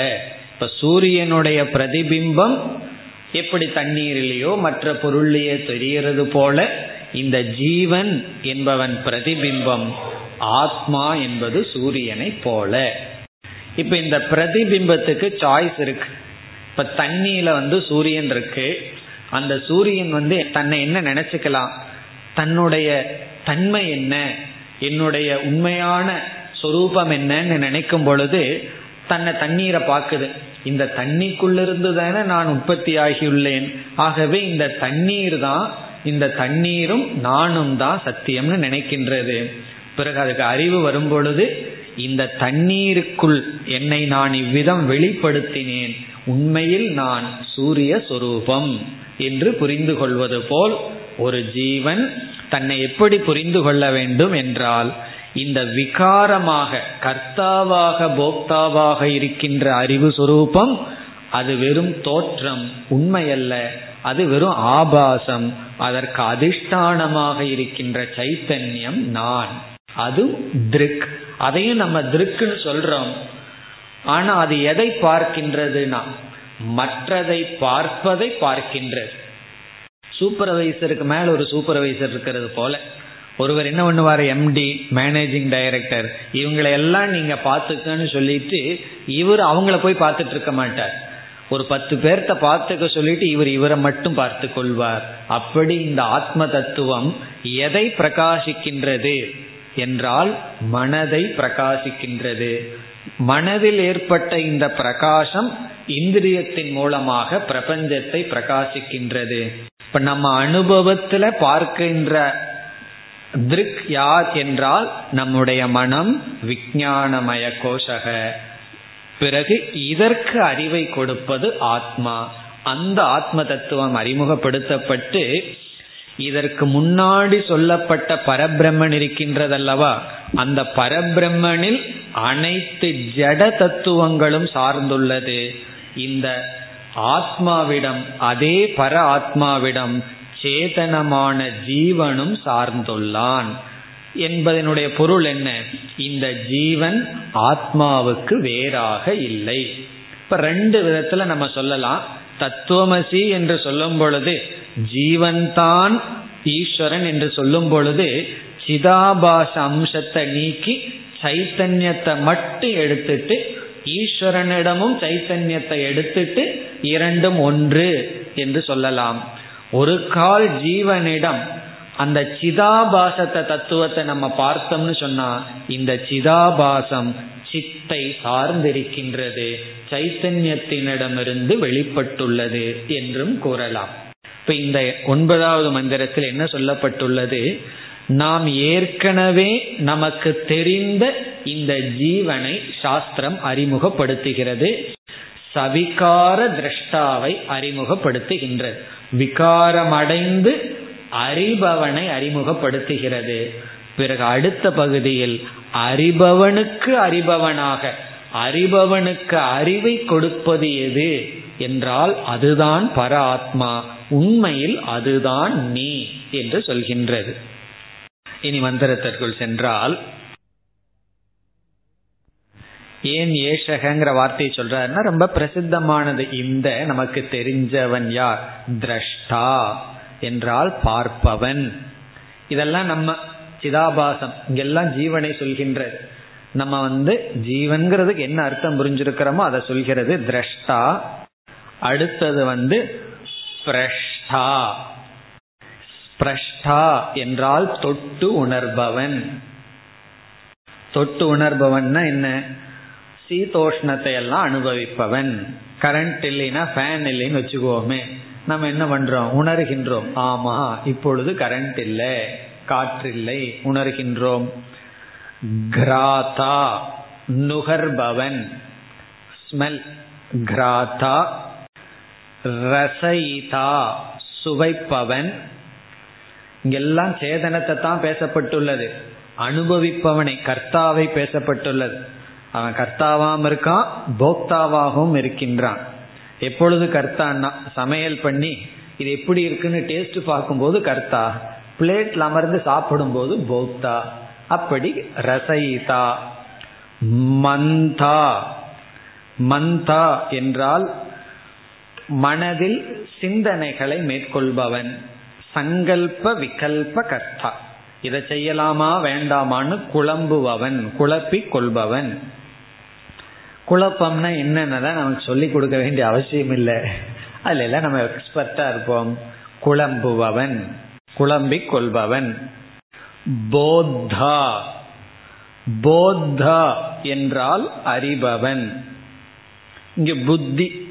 இப்ப சூரியனுடைய பிரதிபிம்பம் எப்படி தண்ணீரிலேயோ மற்ற பொருளிலேயோ தெரிகிறது போல இந்த ஜீவன் என்பவன் பிரதிபிம்பம் ஆத்மா என்பது சூரியனை போல. இப்ப இந்த பிரதிபிம்பத்துக்கு சாய்ஸ் இருக்கு. இப்ப தண்ணியில வந்து சூரியன் இருக்கு. அந்த சூரியன் வந்து தன்னை என்ன நினைச்சுக்கலாம்? தன்னுடைய தன்மை என்ன? என்னுடைய உண்மையான சொரூபம் என்னன்னு நினைக்கும் பொழுது தன்னை தண்ணீரை பார்க்குது இந்த தண்ணிக்குள்ளிருந்து தானே நான் உற்பத்தி ஆகியுள்ளேன். ஆகவே இந்த தண்ணீர் தான் இந்த தண்ணீரும் நானும் தான் சத்தியம்னு நினைக்கின்றது. பிறகு அதுக்கு அறிவு வரும் பொழுது இந்த தண்ணீருக்குள் என்னை நான் இவ்விதம் வெளிப்படுத்தினேன். உண்மையில் நான் சூரிய சொரூபம். என்று புரிந்து கொள்வது போல் ஒரு ஜீவன் தன்னை எப்படி புரிந்து கொள்ள வேண்டும் என்றால் இந்த விகாரமாக கர்த்தாவாக போக்தாவாக இருக்கின்ற அறிவு சுரூபம் அது வெறும் தோற்றம் உண்மையல்ல. அது வெறும் ஆபாசம். அதற்கு அதிஷ்டானமாக இருக்கின்ற சைத்தன்யம் நான். அது திருக். அதையும் நம்ம திருக்குன்னு சொல்றோம். ஆனா அது எதை பார்க்கின்றதுனா மற்றதை பார்ப்பதை பார்க்கின்றது. சூப்பர்வைசருக்கு மேல ஒரு சூப்பர்வைசர் இருக்கிறது போல. ஒருவர் என்ன பண்ணுவார்? எம்டி மேனேஜிங் டைரக்டர் இவங்களை எல்லாம் நீங்க பார்த்துக்கன்னு சொல்லிட்டு இவர் அவங்கள போய் பார்த்துட்டு இருக்க மாட்டார். ஒரு பத்து பேர்த்த பார்த்துக்க சொல்லிட்டு இவர் இவரை மட்டும் பார்த்து கொள்வார். அப்படி இந்த ஆத்ம தத்துவம் எதை பிரகாசிக்கின்றது? என்றால் மனதை பிரகாசிக்கின்றது. மனதில் ஏற்பட்ட இந்த பிரகாசம் இந்திரியத்தின் மூலமாக பிரபஞ்சத்தை பிரகாசிக்கின்றது. இப்ப நம்ம அனுபவத்துல பார்க்கின்ற திருக் யார் என்றால் நம்முடைய மனம் விஜயானமய கோஷக. பிறகு இதற்கு அறிவை கொடுப்பது ஆத்மா. அந்த ஆத்ம தத்துவம் அறிமுகப்படுத்தப்பட்டு இதற்கு முன்னாடி சொல்லப்பட்ட பரபிரம்மன் இருக்கின்றதல்லவா? அந்த பரபிரம்மனில் அனைத்து ஜட தத்துவங்களும் சார்ந்துள்ளது. இந்த ஆத்மாவிடம் அதே பர ஆத்மாவிடம் சேதனமான ஜீவனும் சார்ந்துள்ளான். என்பதனுடைய பொருள் என்ன? இந்த ஜீவன் ஆத்மாவுக்கு வேறாக இல்லை. இப்ப ரெண்டு விதத்துல நம்ம சொல்லலாம். தத்துவமசி என்று சொல்லும் பொழுது ஜீவன்தான் ஈஸ்வரன் என்று சொல்லும் பொழுது சிதாபாச அம்சத்தை நீக்கி சைத்தன்யத்தை மட்டும் எடுத்துட்டு ஈஸ்வரனிடமும் சைத்தன்யத்தை எடுத்துட்டு இரண்டும் ஒன்று என்று சொல்லலாம். ஒரு கால் ஜீவனிடம் அந்த சிதாபாசத்தை தத்துவத்தை நம்ம பார்த்தோம்னு சொன்னா இந்த சிதாபாசம் சித்தை சார்ந்திருக்கின்றது சைத்தன்யத்தினிடமிருந்து வெளிப்பட்டுள்ளது என்றும் கூறலாம். இப்ப இந்த ஒன்பதாவது மந்திரத்தில் என்ன சொல்லப்பட்டுள்ளது? நாம் ஏற்கனவே நமக்கு தெரிந்த இந்த ஜீவனை சாஸ்திரம் அறிமுகப்படுத்துகிறது. சவிகார திரஷ்டாவை அறிமுகப்படுத்துகின்றது. விகாரமடைந்து அறிபவனை அறிமுகப்படுத்துகிறது. பிறகு அடுத்த பகுதியில் அறிபவனுக்கு அறிபவனாக அறிபவனுக்கு அறிவை கொடுப்பது எது? என்றால் அதுதான் பர ஆத்மா. உண்மையில் அதுதான் நீ என்று சொல்கின்றது. இனி மந்திரத்திற்குள் சென்றால் ஏன் ஏஷகங்கிற வார்த்தையை சொல்றாருன்னா ரொம்ப பிரசித்தமானது. இந்த நமக்கு தெரிஞ்சவன் யார்? திரஷ்டா என்றால் பார்ப்பவன். இதெல்லாம் நம்ம சிதாபாசம் இங்கெல்லாம் ஜீவனை சொல்கின்றது. நம்ம வந்து ஜீவன்கிறதுக்கு என்ன அர்த்தம் புரிஞ்சிருக்கிறோமோ அதை சொல்கிறது திரஷ்டா. அடுத்தது வந்து பிரஷ்டா பிரஷ்டா என்றால் தொட்டு உணர்பவன். தொட்டு உணர்பவன்னா என்ன? சீதோஷ்ணத்தை எல்லாம் அனுபவிப்பவன். கரண்ட் இல்லைன்னா ஃபேன் இல்லைன்னு வச்சுக்கோமே. நம்ம என்ன பண்றோம்? உணர்கின்றோம். ஆமா இப்பொழுது கரண்ட் இல்லை. காற்றில்லை உணர்கின்றோம். கிராதா நுகர்பவன். ஸ்மெல் கிராதா ரசயிதா சுவைப்பவன். இங்கெல்லாம் சேதனத்தை தான் பேசப்பட்டுள்ளது. அனுபவிப்பவனை கர்த்தாவை பேசப்பட்டுள்ளது. அவன் கர்த்தாவாம் இருக்கான் போக்தாவாகவும் இருக்கின்றான். எப்பொழுது கர்த்தான்னா சமையல் பண்ணி இது எப்படி இருக்குன்னு டேஸ்ட் பார்க்கும்போது கர்த்தா பிளேட்ல அமர்ந்து சாப்பிடும்போது போக்தா. அப்படி ரசயிதா மந்தா. மந்தா என்றால் மனதில் சிந்தனைகளை மேற்கொள்பவன். சங்கல்ப விகல்ப கர்த்தா. இதை செய்யலாமா வேண்டாமான்னு குழம்புபவன் குழப்பி கொள்பவன். குழப்பம்னா என்னென்னதான் நமக்கு சொல்லி கொடுக்க வேண்டிய அவசியம் இல்லை. அதுல எல்லாம் நம்ம எக்ஸ்பர்ட்டா இருப்போம். குழம்புபவன் குழம்பிக் கொள்பவன். போத்தா. போத்தா என்றால் அறிபவன். இங்கு புத்தி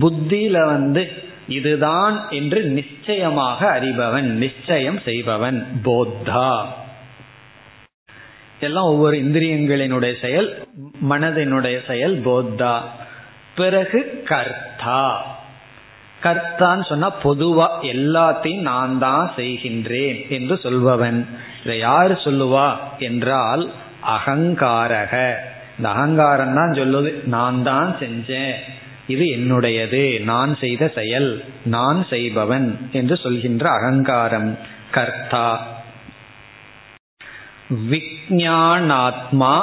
புத்தியில வந்து இதுதான் என்று நிச்சயமாக அறிபவன் நிச்சயம் செய்பவன். போத்தா. எல்லாம் ஒவ்வொரு இந்திரியங்களினுடைய செயல் மனதினுடைய செயல் போத்தா. பிறகு கர்த்தா. கர்த்தான்னு சொன்னா பொதுவா எல்லாத்தையும் நான் தான் செய்கின்றேன் என்று சொல்பவன். இதை யாரு சொல்லுவா என்றால் அகங்காரக. இந்த அகங்காரம் தான் சொல்லுது நான் தான் செஞ்சேன். இது என்னுடையது நான் செய்த செயல் நான் செய்பவன் என்று சொல்கின்ற அகங்காரம் கர்த்தா. விஜயானாத்மா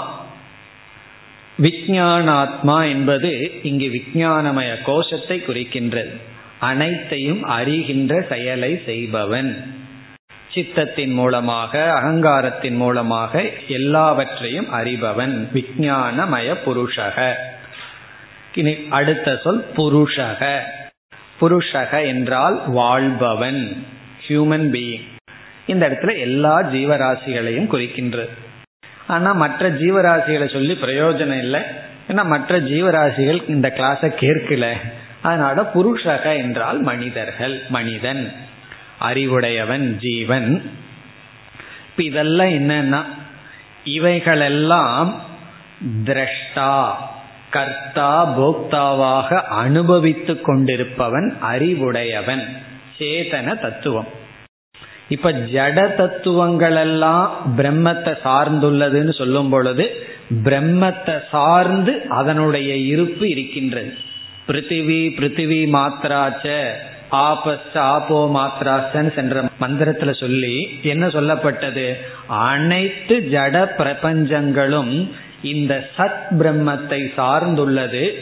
விஜயானாத்மா என்பது இங்கு விஜயானமய கோஷத்தை குறிக்கின்றது. அனைத்தையும் அறிகின்ற செயலை செய்பவன். சித்தத்தின் மூலமாக அகங்காரத்தின் மூலமாக எல்லாவற்றையும் அறிபவன் விஜயானமய புருஷக. இனி அடுத்த சொல் புருஷக. புருஷக என்றால் வாழ்பவன் ஹியூமன் பீயிங் இந்த இடத்துல எல்லா ஜீவராசிகளையும் குறிக்கின்றது. ஆனா மற்ற ஜீவராசிகளை சொல்லி பிரயோஜனம் இல்லை. ஏன்னா மற்ற ஜீவராசிகள் இந்த கிளாஸை கேட்கல. அதனால புருஷக என்றால் மனிதர்கள் மனிதன். அறிவுடையவன் ஜீவன். இப்ப இதெல்லாம் என்னன்னா இவைகளெல்லாம் திரஷ்டா. கர்த்தா போக்தாவாக அனுபவித்து கொண்டிருப்பவன் அறிவுடையவன். சேதன தத்துவம். இப்ப ஜட தத்துவங்கள் எல்லாம் பிரம்மத்தை சார்ந்துள்ளதுன்னு சொல்லும் பொழுது பிரம்மத்தை சார்ந்து அதனுடைய இருப்பு இருக்கின்றது. பிருத்திவி பிருத்திவி மாத்ராச்ச ஆபஸ்ட ஆபோ மாத்ராசன் சென்ற மந்திரத்துல சொல்லி என்ன சொல்லப்பட்டது? அனைத்து ஜட பிரபஞ்சங்களும் இந்த சத் பிரம்மத்தை சார்ந்துள்ளது.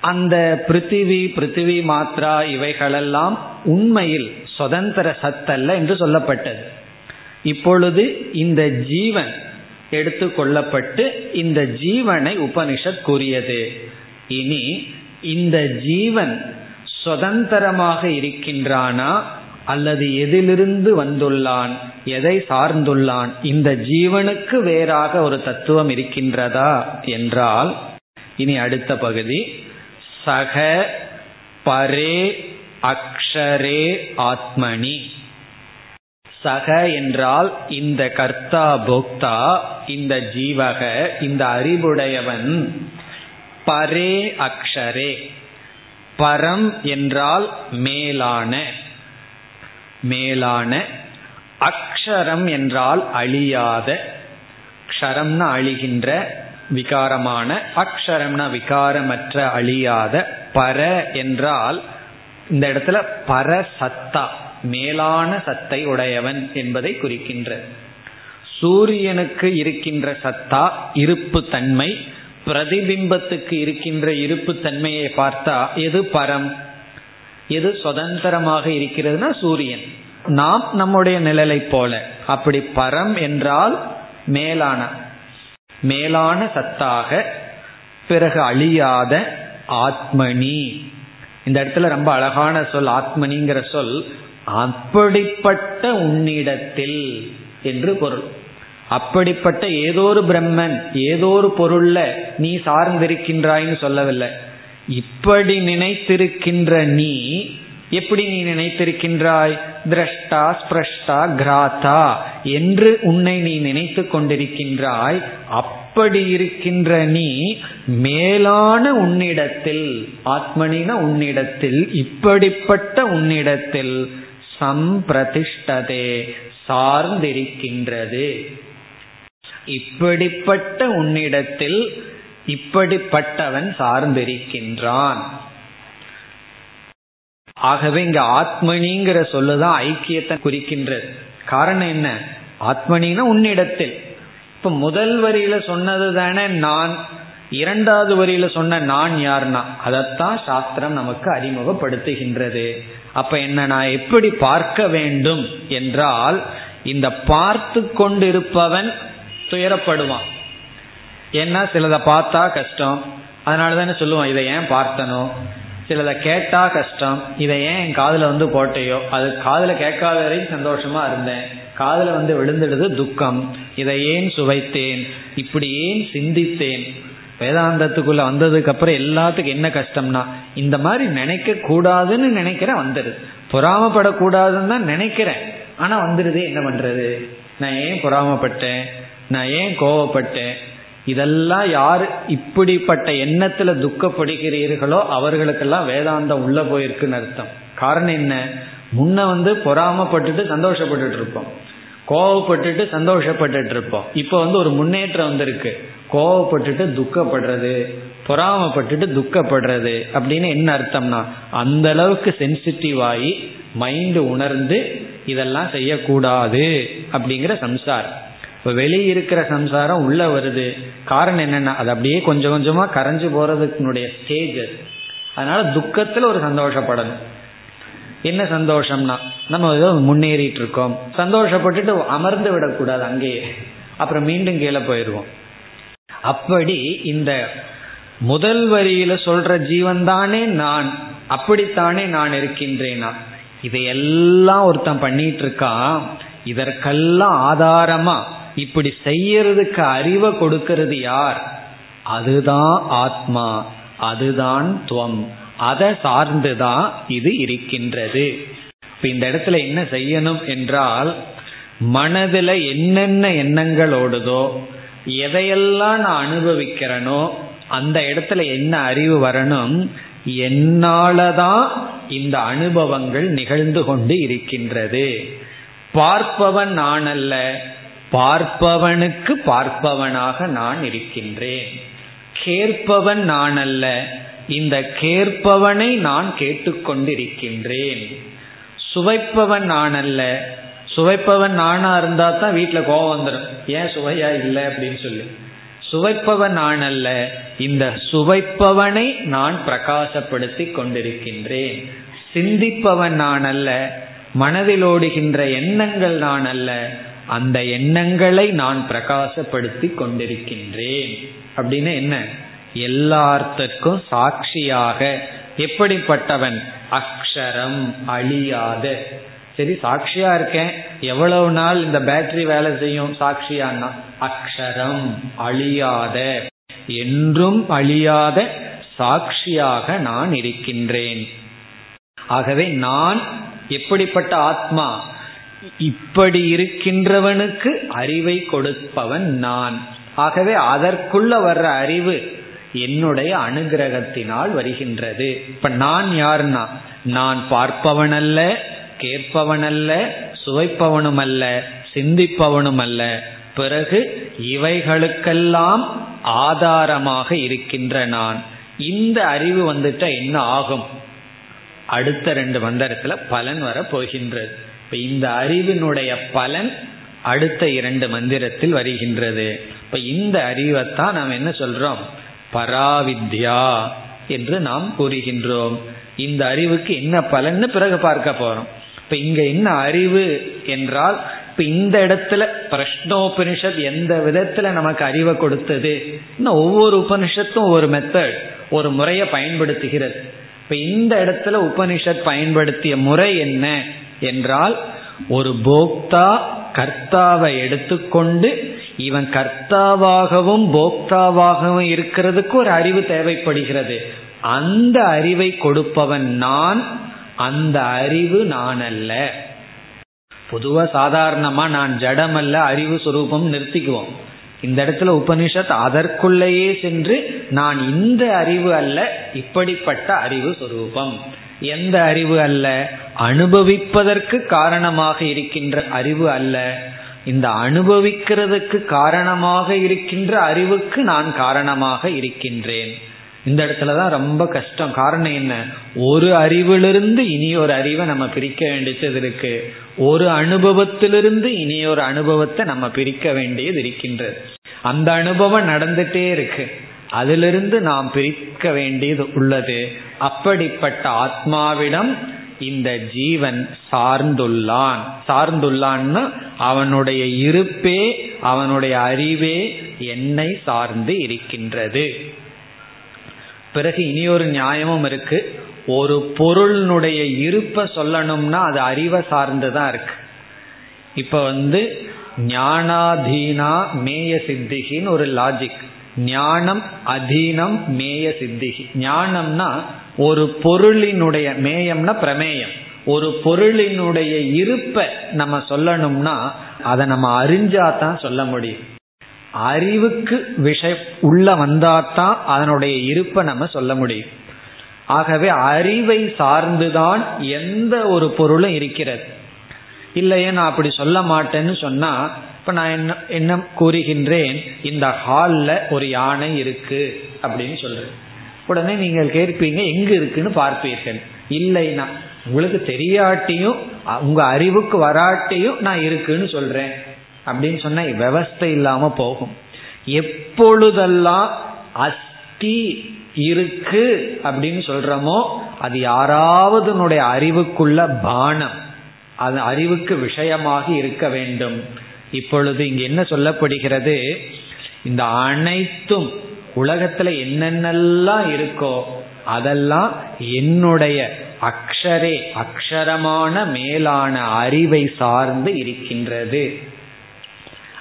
அந்த பிருத்திவி பிருத்திவி மாத்ரா இவைகளெல்லாம் உண்மையில் சுதந்திர சத்தல்ல என்று சொல்லப்பட்டது. இப்பொழுது இந்த ஜீவன் எடுத்து கொள்ளப்பட்டு இந்த ஜீவனை உபனிஷத் கூறியது. இனி இந்த ஜீவன் சுதந்திரமாக இருக்கின்றானா? அல்லது எதிலிருந்து வந்துள்ளான் எதை சார்ந்துள்ளான் இந்த ஜீவனுக்கு வேறாக ஒரு தத்துவம் இருக்கின்றதா என்றால் இனி அடுத்த பகுதி சக பரே அக்ஷரே ஆத்மனி. சக என்றால் இந்த கர்த்தா போக்தா இந்த ஜீவக இந்த அறிவுடையவன் பரே அக்ஷரே. பரம் என்றால் மேலான. மேலான அக்ஷரம் என்றால் அழியாத க்ஷரம்னா அழிகின்ற விகாரமான அக்ஷரம்னா விகாரமற்ற அழியாத பர என்றால் இந்த இடத்துல பர சத்தா மேலான சத்தை உடையவன் என்பதை குறிக்கின்ற. சூரியனுக்கு இருக்கின்ற சத்தா இருப்பு தன்மை பிரதிபிம்பத்துக்கு இருக்கின்ற இருப்பு தன்மையை பார்த்தா எது பரம்? எது சுதந்திரமாக இருக்கிறதுனா சூரியன். நாம் நம்முடைய நிழலை போல. அப்படி பரம் என்றால் மேலான மேலான சத்தாக பிறகு அழியாத ஆத்மனி. இந்த இடத்துல ரொம்ப அழகான சொல் ஆத்மனிங்கிற சொல் அப்படிப்பட்ட உன்னிடத்தில் என்று பொருள். அப்படிப்பட்ட ஏதோ ஒரு பிரம்மன் ஏதோ ஒரு பொருள்ல நீ சார்ந்திருக்கின்றாய்னு சொல்லவில்லை. இப்படி நினைத்திருக்கின்ற நீ எப்படி நீ நினைத்திருக்கின்றாய்? திரஷ்டா ஸ்பிரஷ்டா கிராத்தா என்று உன்னை நீ நினைத்து கொண்டிருக்கின்றாய். அப்படி இருக்கின்ற நீ மேலான உன்னிடத்தில் ஆத்மனின உன்னிடத்தில் இப்படிப்பட்ட உன்னிடத்தில் சம்பிரதிஷ்டதே சார்ந்திருக்கின்றது. இப்படிப்பட்ட உன்னிடத்தில் இப்படிப்பட்டவன் சார்ந்திருக்கின்றான். ஆகவே இங்க ஆத்மனிங்கிற சொல்லுதான் ஐக்கியத்தை குறிக்கின்றது. காரணம் என்ன? ஆத்மனின்னா உன்னிடத்தில். இப்ப முதல் வரியில சொன்னது தானே நான் இரண்டாவது வரியில சொன்ன நான் யார்னா? அதைத்தான் சாஸ்திரம் நமக்கு அறிமுகப்படுத்துகின்றது. அப்ப என்ன நான் எப்படி பார்க்க வேண்டும் என்றால் இந்த பார்த்து கொண்டிருப்பவன் துயரப்படுவான். ஏன்னா சிலதை பார்த்தா கஷ்டம். அதனால தானே சொல்லுவோம் இதை ஏன் பார்த்தனும் சிலதை கேட்டா கஷ்டம் இதை ஏன் என் காதில் வந்து போட்டையோ? அது காதில் கேட்காத வரைக்கும் சந்தோஷமா இருந்தேன். காதில் வந்து விழுந்துடுது துக்கம். இதை ஏன் சுவைத்தேன்? இப்படி ஏன் சிந்தித்தேன்? வேதாந்தத்துக்குள்ள வந்ததுக்கு அப்புறம் எல்லாத்துக்கும் என்ன கஷ்டம்னா இந்த மாதிரி நினைக்க கூடாதுன்னு நினைக்கிறேன் வந்துடுது. பொறாமப்படக்கூடாதுன்னு தான் நினைக்கிறேன். ஆனா வந்துடுது என்ன பண்றது? நான் ஏன் பொறாமப்பட்டேன்? நான் ஏன் கோவப்பட்டேன்? இதெல்லாம் யார் இப்படிப்பட்ட எண்ணத்துல துக்கப்படுகிறீர்களோ அவர்களுக்கெல்லாம் வேதாந்தம் உள்ள போயிருக்குன்னு அர்த்தம். காரணம் என்ன? முன்ன வந்து பொறாமப்பட்டுட்டு சந்தோஷப்பட்டுட்டு இருப்போம் கோவப்பட்டுட்டு சந்தோஷப்பட்டுட்டு இருப்போம் இப்போ வந்து ஒரு முன்னேற்றம் வந்திருக்கு. கோவப்பட்டுட்டு துக்கப்படுறது பொறாமப்பட்டுட்டு துக்கப்படுறது அப்படின்னு என்ன அர்த்தம்னா அந்த அளவுக்கு சென்சிட்டிவ் ஆகி மைண்டு உணர்ந்து இதெல்லாம் செய்யக்கூடாது அப்படிங்கிற சம்சாரம். இப்போ வெளியே இருக்கிற சம்சாரம் உள்ள வருது. காரணம் என்னன்னா அது அப்படியே கொஞ்சம் கொஞ்சமா கரைஞ்சு போறதுக்குனுடைய ஸ்டேஜ் அதனால துக்கத்துல ஒரு சந்தோஷப்படணும். என்ன சந்தோஷம்னா நம்ம ஏதோ முன்னேறிட்டு இருக்கோம். சந்தோஷப்பட்டுட்டு அமர்ந்து விடக்கூடாது அங்கேயே. அப்புறம் மீண்டும் கீழே போயிடுவோம். அப்படி இந்த முதல் வரியில சொல்ற ஜீவன் தானே நான் அப்படித்தானே நான் இருக்கின்றேனா? இதையெல்லாம் ஒருத்தன் பண்ணிட்டு இருக்கான். இதற்கெல்லாம் ஆதாரமா இப்படி செய்யறதுக்கு அறிவை கொடுக்கிறது யார்? அதுதான் ஆத்மா. அதுதான் துவம். அதை சார்ந்துதான் இது இருக்கின்றது. இப்ப இந்த இடத்துல என்ன செய்யணும் என்றால் மனதில் என்னென்ன எண்ணங்கள் ஓடுதோ எதையெல்லாம் நான் அனுபவிக்கிறனோ அந்த இடத்துல என்ன அறிவு வரணும் என்னாலதான் இந்த அனுபவங்கள் நிகழ்ந்து கொண்டு இருக்கின்றது. பார்ப்பவன் நான் அல்ல பார்ப்பவனுக்கு பார்ப்பவனாக நான் இருக்கின்றேன். கேட்பவன் நான் அல்ல இந்த கேட்பவனை நான் கேட்டுக்கொண்டிருக்கின்றேன். சுவைப்பவன் நான் அல்ல சுவைப்பவன் நானா இருந்தா தான் வீட்டில் கோவம் வந்துடும் ஏன் சுவையா இல்லை அப்படின்னு சொல்லி. சுவைப்பவன் நான் அல்ல இந்த சுவைப்பவனை நான் பிரகாசப்படுத்தி கொண்டிருக்கின்றேன். சிந்திப்பவன் நான் அல்ல மனதில் ஓடுகின்ற எண்ணங்கள் நான் அல்ல அந்த எண்ணங்களை நான் பிரகாசப்படுத்தி கொண்டிருக்கின்றேன். அப்படின்னு என்ன? எல்லாத்துக்கும் சாட்சியாக எப்படிப்பட்டவன்? அக்ஷரம் அழியாத. சரி சாட்சியா இருக்கேன். எவ்வளவு நாள் இந்த பேட்டரி வேலை செய்யும் சாட்சியான்னா? அக்ஷரம் அழியாத. என்றும் அழியாத சாட்சியாக நான் இருக்கின்றேன். ஆகவே நான் எப்படிப்பட்ட ஆத்மா? இப்படி இருக்கின்றவனுக்கு அறிவை கொடுப்பவன் நான். ஆகவே அதற்குள்ள வர்ற அறிவு என்னுடைய அனுகிரகத்தினால் வருகின்றது. இப்ப நான் யாருன்னா நான் பார்ப்பவனல்ல கேட்பவனல்ல சுவைப்பவனும் அல்ல சிந்திப்பவனும் அல்ல பிறகு இவைகளுக்கெல்லாம் ஆதாரமாக இருக்கின்ற நான். இந்த அறிவு வந்துட்டா என்ன ஆகும்? அடுத்த ரெண்டு மந்திரத்துல பலன் வர போகின்றது இப்ப இந்த அறிவினுடைய பலன் அடுத்த இரண்டு மந்திரத்தில் வருகின்றது. இப்ப இந்த அறிவைத்தான் நாம் என்ன சொல்றோம்? பராவித்யா என்று நாம் கூறுகின்றோம். இந்த அறிவுக்கு என்ன பலன்னு பிறகு பார்க்க போறோம். இப்ப இங்க என்ன அறிவு என்றால் இப்ப இந்த இடத்துல பிரஷ்னோபனிஷத் எந்த விதத்துல நமக்கு அறிவை கொடுத்தது? இன்னும் ஒவ்வொரு உபனிஷத்தும் ஒரு மெத்தட் ஒரு முறையை பயன்படுத்துகிறது. இப்ப இந்த இடத்துல உபனிஷத் பயன்படுத்திய முறை என்ன? என்றால் ஒரு போக்தா கர்த்தாவை எடுத்துக்கொண்டு இவன் கர்த்தாவாகவும் போக்தாவாகவும் இருக்கிறதுக்கு ஒரு அறிவு தேவைப்படுகிறது. அந்த அறிவை கொடுப்பவன் நான் அந்த அறிவு நான் அல்ல பொதுவா சாதாரணமா நான் ஜடம் அல்ல அறிவு சுரூபம் நிறுத்திக்குவோம். இந்த இடத்துல உபனிஷத் அதற்குள்ளேயே சென்று நான் இந்த அறிவு அல்ல இப்படிப்பட்ட அறிவு சுரூபம். எந்த அறிவு அல்ல? அனுபவிப்பதற்கு காரணமாக இருக்கின்ற அறிவு அல்ல. இந்த அனுபவிக்கிறதுக்கு காரணமாக இருக்கின்ற அறிவுக்கு நான் காரணமாக இருக்கின்றேன். இந்த இடத்துல தான் ரொம்ப கஷ்டம். காரணம் என்ன? ஒரு அறிவிலிருந்து இனி ஒரு அறிவை நம்ம பிரிக்க வேண்டியது இருக்கு. ஒரு அனுபவத்திலிருந்து இனி ஒரு அனுபவத்தை நம்ம பிரிக்க வேண்டியது இருக்கின்றது. அந்த அனுபவம் நடந்துட்டே இருக்கு. அதிலிருந்து நாம் பிரிக்க வேண்டியது உள்ளது. அப்படிப்பட்ட ஆத்மாவிடம் இந்த ஜீவன் சார்ந்துள்ளான். சார்ந்துள்ளான்னு அவனுடைய இருப்பே அவனுடைய அறிவே என்னை சார்ந்து இருக்கின்றது. பிறகு இனி ஒரு நியாயமும் இருக்கு. ஒரு பொருளினுடைய இருப்பை சொல்லணும்னா அது அறிவை சார்ந்துதான் இருக்கு. இப்போ வந்து ஞானாதீனா மேய சித்திகின்னு ஒரு லாஜிக் ஞானம் அதீனம் மேய சித்திகி ஞானம்னா ஒரு பொருளினுடைய மேயம்னா பிரமேயம். ஒரு பொருளினுடைய இருப்பை நம்ம சொல்லணும்னா அதை நம்ம அறிஞ்சாதான் சொல்ல முடியும். அறிவுக்கு விஷய உள்ள வந்தாதான் அதனுடைய இருப்பை நம்ம சொல்ல முடியும். ஆகவே அறிவை சார்ந்துதான் எந்த ஒரு பொருளும் இருக்கிறது. இல்லையே நான் அப்படி சொல்ல மாட்டேன்னு சொன்னா இப்ப நான் என்ன என்ன கூறுகின்றேன்? இந்த ஹால்ல ஒரு யானை இருக்கு அப்படின்னு சொல்றேன். உடனே நீங்கள் கேட்பீங்க எங்க இருக்குன்னு பார்ப்பீர்கள். இல்லைன்னா உங்களுக்கு தெரியாட்டியும் உங்க அறிவுக்கு வராட்டியும் நான் இருக்குன்னு சொல்றேன். அப்படின்னு சொன்னா விவஸ்தை இல்லாம போகும். எப்பொழுதெல்லாம் அஸ்தி இருக்கு அப்படின்னு சொல்றோமோ அது யாராவது அறிவுக்குள்ள பானம். அது அறிவுக்கு விஷயமாக இருக்க வேண்டும். இப்பொழுது இங்க என்ன சொல்லப்படுகிறது? இந்த அனைத்தும் உலகத்துல என்னென்னலாம் இருக்கோ அதெல்லாம் என்னுடைய அக்ஷரே அக்ஷரமான மேலான அறிவை சார்ந்து இருக்கின்றது.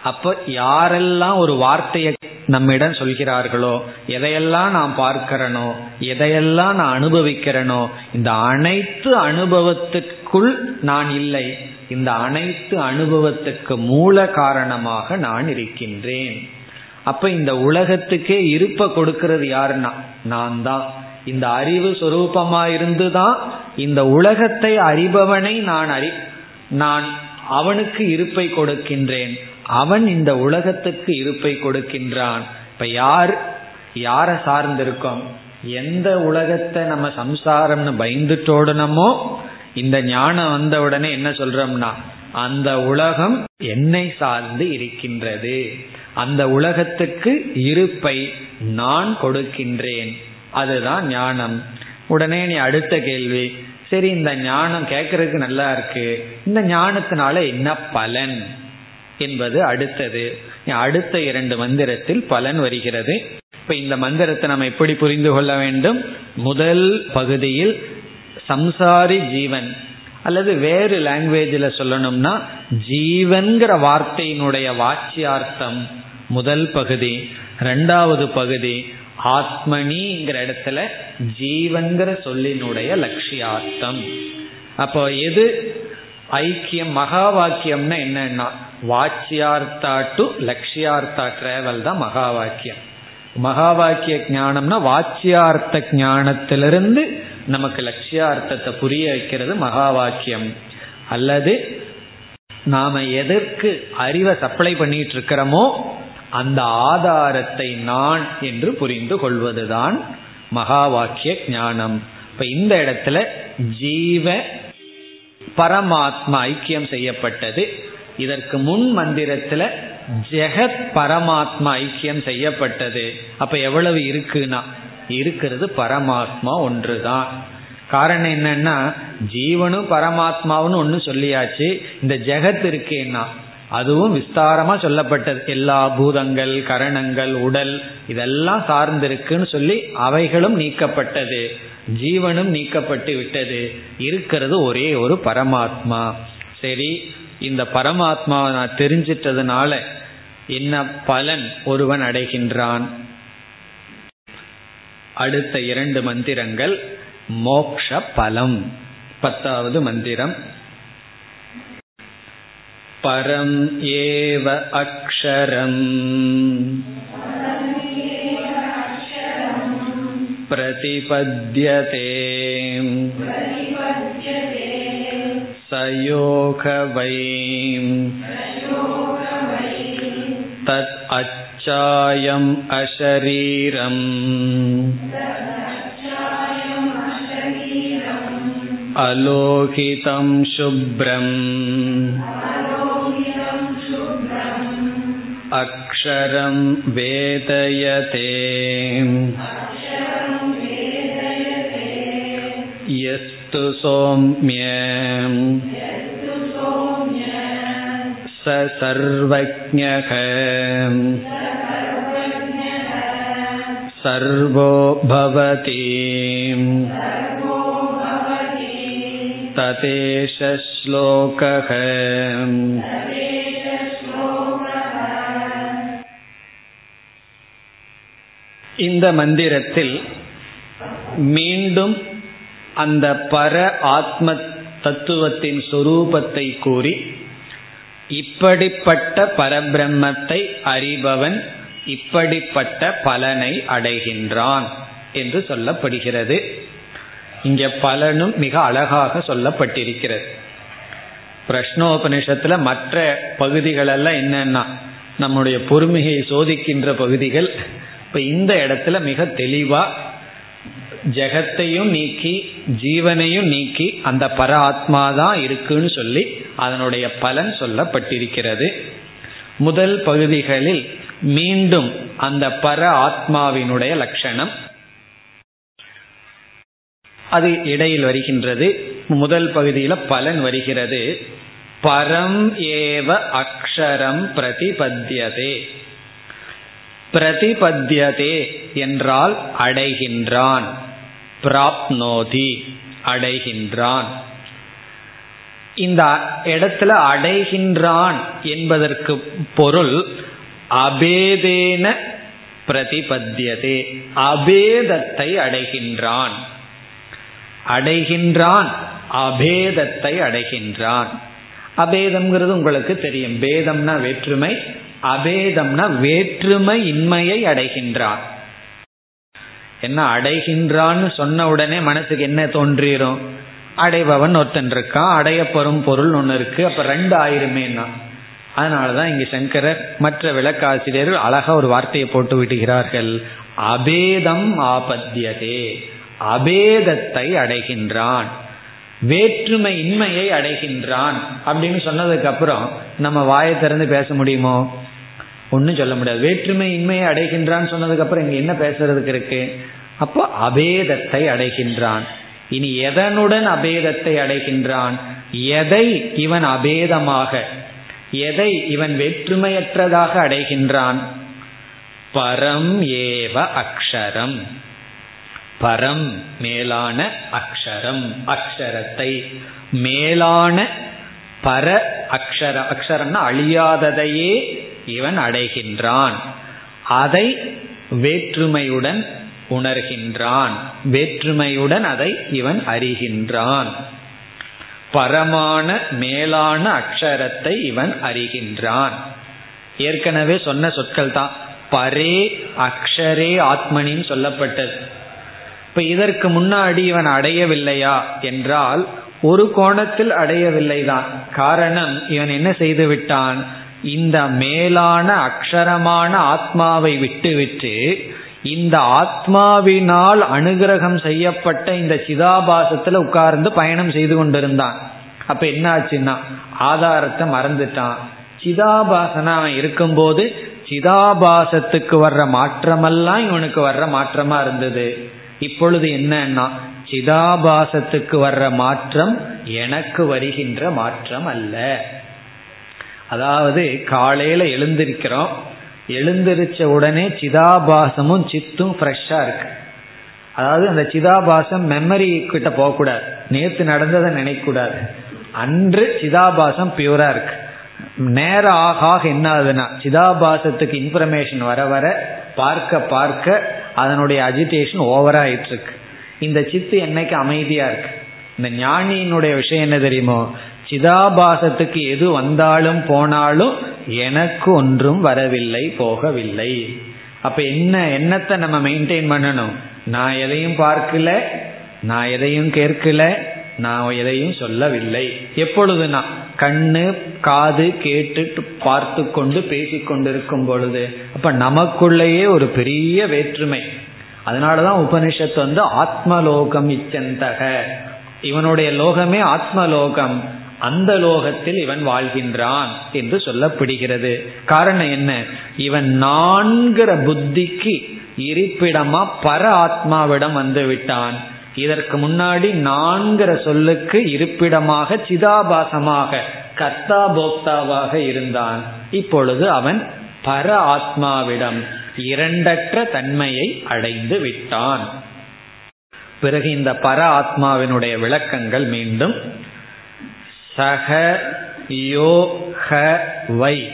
அப்போ யாரெல்லாம் ஒரு வார்த்தையை நம்மிடம் சொல்கிறார்களோ எதையெல்லாம் நான் பார்க்கிறனோ எதையெல்லாம் நான் அனுபவிக்கிறனோ இந்த அனைத்து அனுபவத்துக்குள் நான் இல்லை. இந்த அனைத்து அனுபவத்துக்கு மூல காரணமாக நான் இருக்கின்றேன். அப்ப இந்த உலகத்துக்கே இருப்ப கொடுக்கிறது யாருன்னா? நான் தான் இந்த அறிவு சுரூபமா இருந்துதான் இந்த உலகத்தை அறிபவனை நான் அறி நான் அவனுக்கு இருப்பை கொடுக்கின்றேன். அவன் இந்த உலகத்துக்கு இருப்பை கொடுக்கின்றான். இப்ப யார் யார சார்ந்திருக்கோம்? எந்த உலகத்தை நம்ம சம்சாரம்னு பயந்துட்டோடனமோ இந்த ஞானம் வந்த உடனே என்ன சொல்றோம்னா அந்த உலகம் என்னை சார்ந்து இருக்கின்றது. அந்த உலகத்துக்கு இருப்பை நான் கொடுக்கின்றேன். அதுதான் ஞானம். உடனே நீ அடுத்த கேள்வி சரி இந்த ஞானம் கேட்கறதுக்கு நல்லா இருக்கு. இந்த ஞானத்தினால என்ன பலன்? என்பது அடுத்தது. அடுத்த இரண்டு மந்திரத்தில் பலன் வருகிறது. இப்ப இந்த மந்திரத்தை நம்ம எப்படி புரிந்து கொள்ள வேண்டும்? முதல் பகுதியில் சம்சாரி ஜீவன். அல்லது வேறு லாங்குவேஜில் சொல்லணும்னா ஜீவன்கிற வார்த்தையினுடைய வாட்சியார்த்தம் முதல் பகுதி. ரெண்டாவது பகுதி ஆத்மனிங்கிற இடத்துல ஜீவன்கிற சொல்லினுடைய லட்சியார்த்தம். அப்போ எது? ஐக்கியம் மகா வாக்கியம்னா என்னன்னா வாச்சியார்த்தா டு லட்சியார்த்தா டிராவல் தான் மகா வாக்கியம் மகா வாக்கிய ஞானம்னா வாச்சியார்த்த ஞானத்திலிருந்து நமக்கு லட்சியார்த்தத்தை புரிய வைக்கிறது மகா வாக்கியம் அல்லது நாம எதற்கு அறிவை சப்ளை பண்ணிட்டு இருக்கிறோமோ அந்த ஆதாரத்தை நான் என்று புரிந்து கொள்வதுதான் மகா வாக்கிய ஞானம். இப்ப இந்த இடத்துல ஜீவ பரமாத்மா ஐக்கியம் செய்யப்பட்டது. இதற்கு முன் மந்திரத்துல ஜெகத் பரமாத்மா ஐக்கியம் செய்யப்பட்டது. அப்ப எவ்வளவு இருக்குன்னா இருக்கிறது பரமாத்மா ஒன்றுதான். காரணம் என்னன்னா ஜீவனும் பரமாத்மாவும் ஒன்று சொல்லியாச்சு. இந்த ஜெகத் இருக்கேன்னா அதுவும் விஸ்தாரமா சொல்லப்பட்டது. எல்லா பூதங்கள் கரணங்கள் உடல் இதெல்லாம் சார்ந்திருக்குன்னு சொல்லி அவைகளும் நீக்கப்பட்டது. ஜீவனும் நீக்கப்பட்டு விட்டது. இருக்கிறது ஒரே ஒரு பரமாத்மா. சரி இந்த பரமாத்மாவை நான் தெரிஞ்சிட்டதுனால என்ன பலன் ஒருவன் அடைகின்றான்? அடுத்த இரண்டு மந்திரங்கள் மோக்ஷ பலம் பத்தாவது மந்திரம் परम् एव अक्षरम् प्रतिपद्यते स योग वै तत् अच्छायम् अशरीरम् अलोहितं शुभ्रम् अक्षरं वेदयते यस्तु सौम्य स सर्वज्ञः सर्वो भवति ततेश श्लोकः இந்த மந்திரத்தில் மீண்டும் அந்த பர ஆத்ம தத்துவத்தின் சொரூபத்தை கூறி இப்படிப்பட்ட பரபிரம்மத்தை அறிபவன் இப்படிப்பட்ட பலனை அடைகின்றான் என்று சொல்லப்படுகிறது. இங்க பலனும் மிக அழகாக சொல்லப்பட்டிருக்கிறது. பிரஷ்னோபனிஷத்துல மற்ற பகுதிகளெல்லாம் என்னன்னா நம்முடைய பொறுமையை சோதிக்கின்ற பகுதிகள் இப்ப இந்த இடத்துல மிக தெளிவா ஜெகத்தையும் நீக்கி ஜீவனையும் நீக்கி அந்த பர ஆத்மா தான் இருக்குன்னு சொல்லி அதனுடைய பலன் சொல்லப்பட்டிருக்கிறது. முதல் பகுதிகளில் மீண்டும் அந்த பர ஆத்மாவினுடைய லட்சணம். அது இடையில் வருகின்றது. முதல் பகுதியில் பலன் வருகிறது. பரம் ஏவ அக்ஷரம் பிரதிபத்தியதே. பிரதிபத்தியதே என்றால் அடைகின்றான். பிராப்னோதி அடைகின்றான். இந்த இடத்துல அடைகின்றான் என்பதற்கு பொருள் அபேதேன பிரதிபத்தியதே. அபேதத்தை அடைகின்றான். அடைகின்றான் அபேதத்தை அடைகின்றான். அபேதம்ங்கிறது உங்களுக்கு தெரியும். பேதம்னா வேற்றுமை அபேதம்னா வேற்றுமை இன்மையை அடைகின்றான். என்ன அடைகின்றான்னு சொன்ன உடனே மனசுக்கு என்ன தோன்றிரும்? அடைபவன் ஒருத்தன் இருக்கான் அடையப்பெறும் பொருள் ஒன்று இருக்கு அப்ப ரெண்டு ஆயிருமேனா அதனாலதான் இங்க சங்கரர் மற்ற விளக்காசிரியர்கள் அழகா ஒரு வார்த்தையை போட்டு விடுகிறார்கள். அபேதம் ஆபத்தியதே அபேதத்தை அடைகின்றான் வேற்றுமை இன்மையை அடைகின்றான் அப்படின்னு சொன்னதுக்கு அப்புறம் நம்ம வாயை திறந்து பேச முடியுமோ? ஒன்றும் சொல்ல முடியாது. வேற்றுமை இன்மையை அடைகின்றான் சொன்னதுக்கு அப்புறம் இங்க என்ன பேசுறதுக்கு இருக்கு? அப்போ அபேதத்தை அடைகின்றான். இனி எதனுடன் அபேதத்தை அடைகின்றான்? எதை இவன் அபேதமாக எதை இவன் வேற்றுமையற்றதாக அடைகின்றான்? பரம் ஏவ அக்ஷரம். பரம் மேலான அக்ஷரம் அக்ஷரத்தை மேலான பர அக்ஷர அக்ஷரம்னா அழியாததையே இவன் அடைகின்றான். அதை வேற்றுமையுடன் உணர்கின்றான். வேற்றுமையுடன் அதை இவன் அறிகின்றான். பரமான மேலான அக்ஷரத்தை இவன் அறிகின்றான். ஏற்கனவே சொன்ன சொற்கள் தான். பரே அக்ஷரே ஆத்மனின்னு சொல்லப்பட்டது. இப்ப இதற்கு முன்னாடி இவன் அடையவில்லையா என்றால் ஒரு கோணத்தில் அடையவில்லைதான். காரணம் இவன் என்ன செய்து விட்டான்? இந்த மேலான அக்ஷரமான ஆத்மாவை விட்டுவிட்டு இந்த ஆத்மாவினால் அனுகிரகம் செய்யப்பட்ட இந்த சிதாபாசத்துல உட்கார்ந்து பயணம் செய்து கொண்டிருந்தான். அப்ப என்ன ஆச்சுன்னா ஆதாரத்தை மறந்துட்டான். சிதாபாசனா அவன் இருக்கும்போது சிதாபாசத்துக்கு வர்ற மாற்றமெல்லாம் இவனுக்கு வர்ற மாற்றமா இருந்தது. இப்பொழுது என்னன்னா சிதாபாசத்துக்கு வர்ற மாற்றம் எனக்கு வருகின்ற மாற்றம் அல்ல. அதாவது காலையில எழுந்திருக்கிறோம். எழுந்திருச்ச உடனே சிதாபாசமும் சித்தும் ஃப்ரெஷ்ஷா இருக்கு. அதாவது அந்த சிதாபாசம் மெமரி கிட்ட போகக்கூடாது. நேற்று நடந்ததை நினைக்கக்கூடாது. அன்று சிதாபாசம் பியூரா இருக்கு. நேரம் ஆக ஆக என்ன ஆகுதுன்னா சிதாபாசத்துக்கு இன்ஃபர்மேஷன் வர வர பார்க்க பார்க்க அதனுடைய அஜிடேஷன் ஓவர் ஆயிட்டு இருக்கு இந்த சித்து என்னைக்கு அமைதியா இருக்கு? இந்த ஞானியினுடைய விஷயம் என்ன தெரியுமோ? சிதாபாசத்துக்கு எது வந்தாலும் போனாலும் எனக்கு ஒன்றும் வரவில்லை போகவில்லை. அப்ப என்ன என்னத்தை நம்ம மெயின்டைன் பண்ணணும்? நான் எதையும் பார்க்கல நான் எதையும் கேட்கல நான் எதையும் சொல்லவில்லை. எப்பொழுதுனா கண்ணு காது கேட்டு பார்த்து கொண்டு பேசிக்கொண்டிருக்கும் பொழுது அப்ப நமக்குள்ளேயே ஒரு பெரிய வேற்றுமை. அதனாலதான் உபனிஷத்து வந்து ஆத்மலோகம் இச்சந்தக இவனுடைய லோகமே ஆத்மலோகம். அந்த லோகத்தில் இவன் வாழ்கின்றான் என்று சொல்லப்படுகிறது. காரணம் என்ன? இவன் நான்கிற புத்திக்கு இருப்பிடமா பர ஆத்மாவிடம் வந்து விட்டான். இதற்கு முன்னாடி நான்கிற சொல்லுக்கு இருப்பிடமாக சிதாபாசமாக கர்த்தா போக்தாவாக இருந்தான். இப்பொழுது அவன் பர ஆத்மாவிடம் இரண்டற்ற தன்மையை அடைந்து விட்டான். பிறகு இந்த பர ஆத்மாவினுடைய விளக்கங்கள் மீண்டும் சக யோ ஹ வை.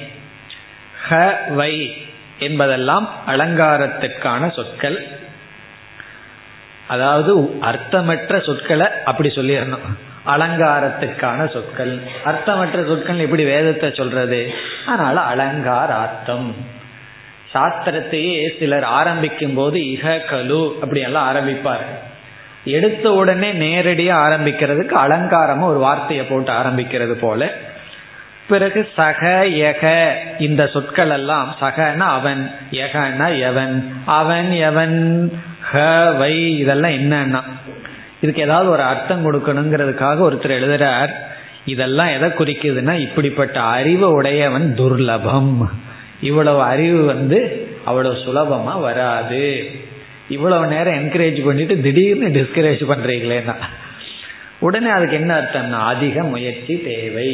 ஹ வை என்பதெல்லாம் அலங்காரத்துக்கான சொற்கள். அதாவது அர்த்தமற்ற சொற்களை அப்படி சொல்லிடணும். அலங்காரத்துக்கான சொற்கள். அர்த்தமற்ற சொற்கள் எப்படி வேதத்தை சொல்றது? அதனால அலங்காரார்த்தம். சாஸ்திரத்தையே சிலர் ஆரம்பிக்கும் போது இக கலு அப்படி எல்லாம் ஆரம்பிப்பார்கள். எடுத்த உடனே நேரடியா ஆரம்பிக்கிறதுக்கு அலங்காரமா ஒரு வார்த்தையை போட்டு ஆரம்பிக்கிறது போல. பிறகு சக எக இந்த சொற்கள் எல்லாம் சகன அவன் எகன எவன் அவன் எவன் ஹ வை இதெல்லாம் என்னன்னா. இதுக்கு ஏதாவது ஒரு அர்த்தம் கொடுக்கணுங்கிறதுக்காக ஒருத்தர் எழுதுறார் இதெல்லாம் எதை குறிக்குதுன்னா இப்படிப்பட்ட அறிவு உடையவன் துர்லபம். இவ்வளவு அறிவு வந்து அவ்வளவு சுலபமா வராது. இவ்வளவு நேரம் என்கரேஜ் பண்ணிட்டு திடீர்னு டிஸ்கரேஜ் பண்றீங்களேன்னா உடனே அதுக்கு என்ன அர்த்தம்னா அதிக முயற்சி தேவை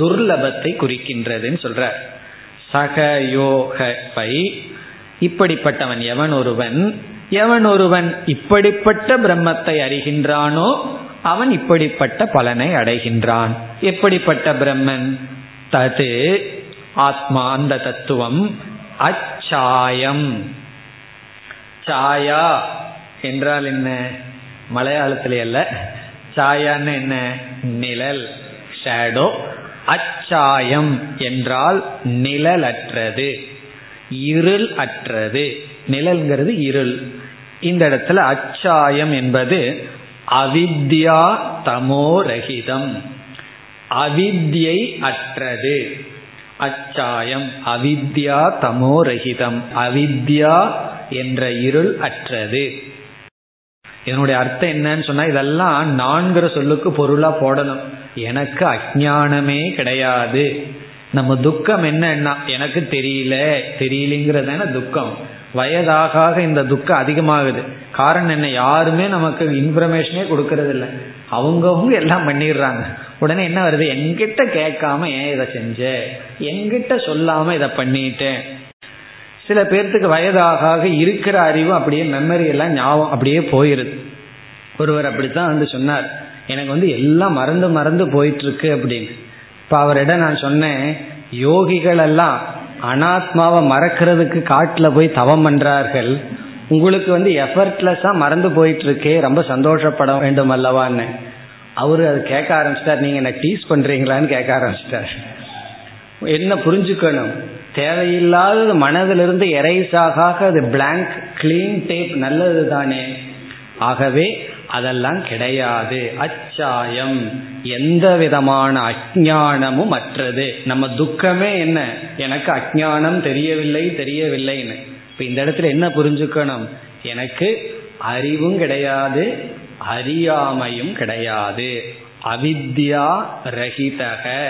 துர்லபத்தை குறிக்கின்றதுன்னு சொல்ற சகயோக பை இப்படிப்பட்டவன் எவன் ஒருவன் எவன் ஒருவன் இப்படிப்பட்ட பிரம்மத்தை அறிகின்றானோ அவன் இப்படிப்பட்ட பலனை அடைகின்றான். எப்படிப்பட்ட பிரம்மன்? தது ஆத்மா அந்த தத்துவம் அச்சாயம். சாயா என்றால் என்ன? மலையாளத்திலே அல்ல. சாயான்னு என்ன? நிழல். ஷேடோ அச்சாயம் என்றால் நிழலற்றது. இருள் அற்றது. நிழல்ங்கிறது இருள். இந்த இடத்துல அச்சாயம் என்பது அவித்யா தமோரகிதம் அவித்யை அற்றது. அச்சாயம் அவித்யா தமோரகிதம் அவித்யா என்ற இருள் அற்றது. இதனுடைய அர்த்தம் என்னன்னு சொன்னா இதெல்லாம் நான்கிற சொல்லுக்கு பொருளா போடணும். எனக்கு அஜானமே கிடையாது. நம்ம துக்கம் என்னன்னா எனக்கு தெரியல தெரியலங்கிறது துக்கம். வயதாக இந்த துக்கம் அதிகமாகுது. காரணம் என்ன? யாருமே நமக்கு இன்ஃபர்மேஷனே கொடுக்கறது இல்லை அவங்கவுங்க எல்லாம் பண்ணிடுறாங்க. உடனே என்ன வருது? என்கிட்ட கேட்காம ஏன் இதை செஞ்ச? என்கிட்ட சொல்லாம இதை பண்ணிட்டேன். சில பேர்த்துக்கு வயதாக இருக்கிற அறிவு அப்படியே மெமரி எல்லாம் ஞாபகம் அப்படியே போயிருது. ஒருவர் அப்படித்தான் வந்து சொன்னார். எனக்கு வந்து எல்லாம் மறந்து மறந்து போயிட்டு இருக்கு அப்படின்னு. இப்ப அவரிடம் நான் சொன்னேன் யோகிகள் எல்லாம் அனாத்மாவை மறக்கிறதுக்கு காட்டில் போய் தவம் பண்றார்கள். உங்களுக்கு வந்து எஃபர்ட்லெஸ்ஸாக மறந்து போயிட்டு இருக்கே ரொம்ப சந்தோஷப்பட வேண்டும் அல்லவான்னு. அவரு அது கேட்க ஆரம்பிச்சிட்டார். நீங்க என்ன டீஸ் பண்றீங்களான்னு கேட்க ஆரம்பிச்சிட்டார். என்ன புரிஞ்சுக்கணும்? தேவையில்லாதது மனதிலிருந்து எரைஸ் ஆக அது பிளாங்க் கிளீன் டேப் நல்லது தானே ஆகவே அதெல்லாம் கிடையாது. அச்சாயம். எந்த விதமான அஜானமும் அற்றது. நம்ம துக்கமே என்ன? எனக்கு அஜானம் தெரியவில்லை தெரியவில்லைன்னு. இப்ப இந்த இடத்துல என்ன புரிஞ்சுக்கணும்? எனக்கு அறிவும் கிடையாது அறியாமையும் கிடையாது. அவித்யா ரஹிதக.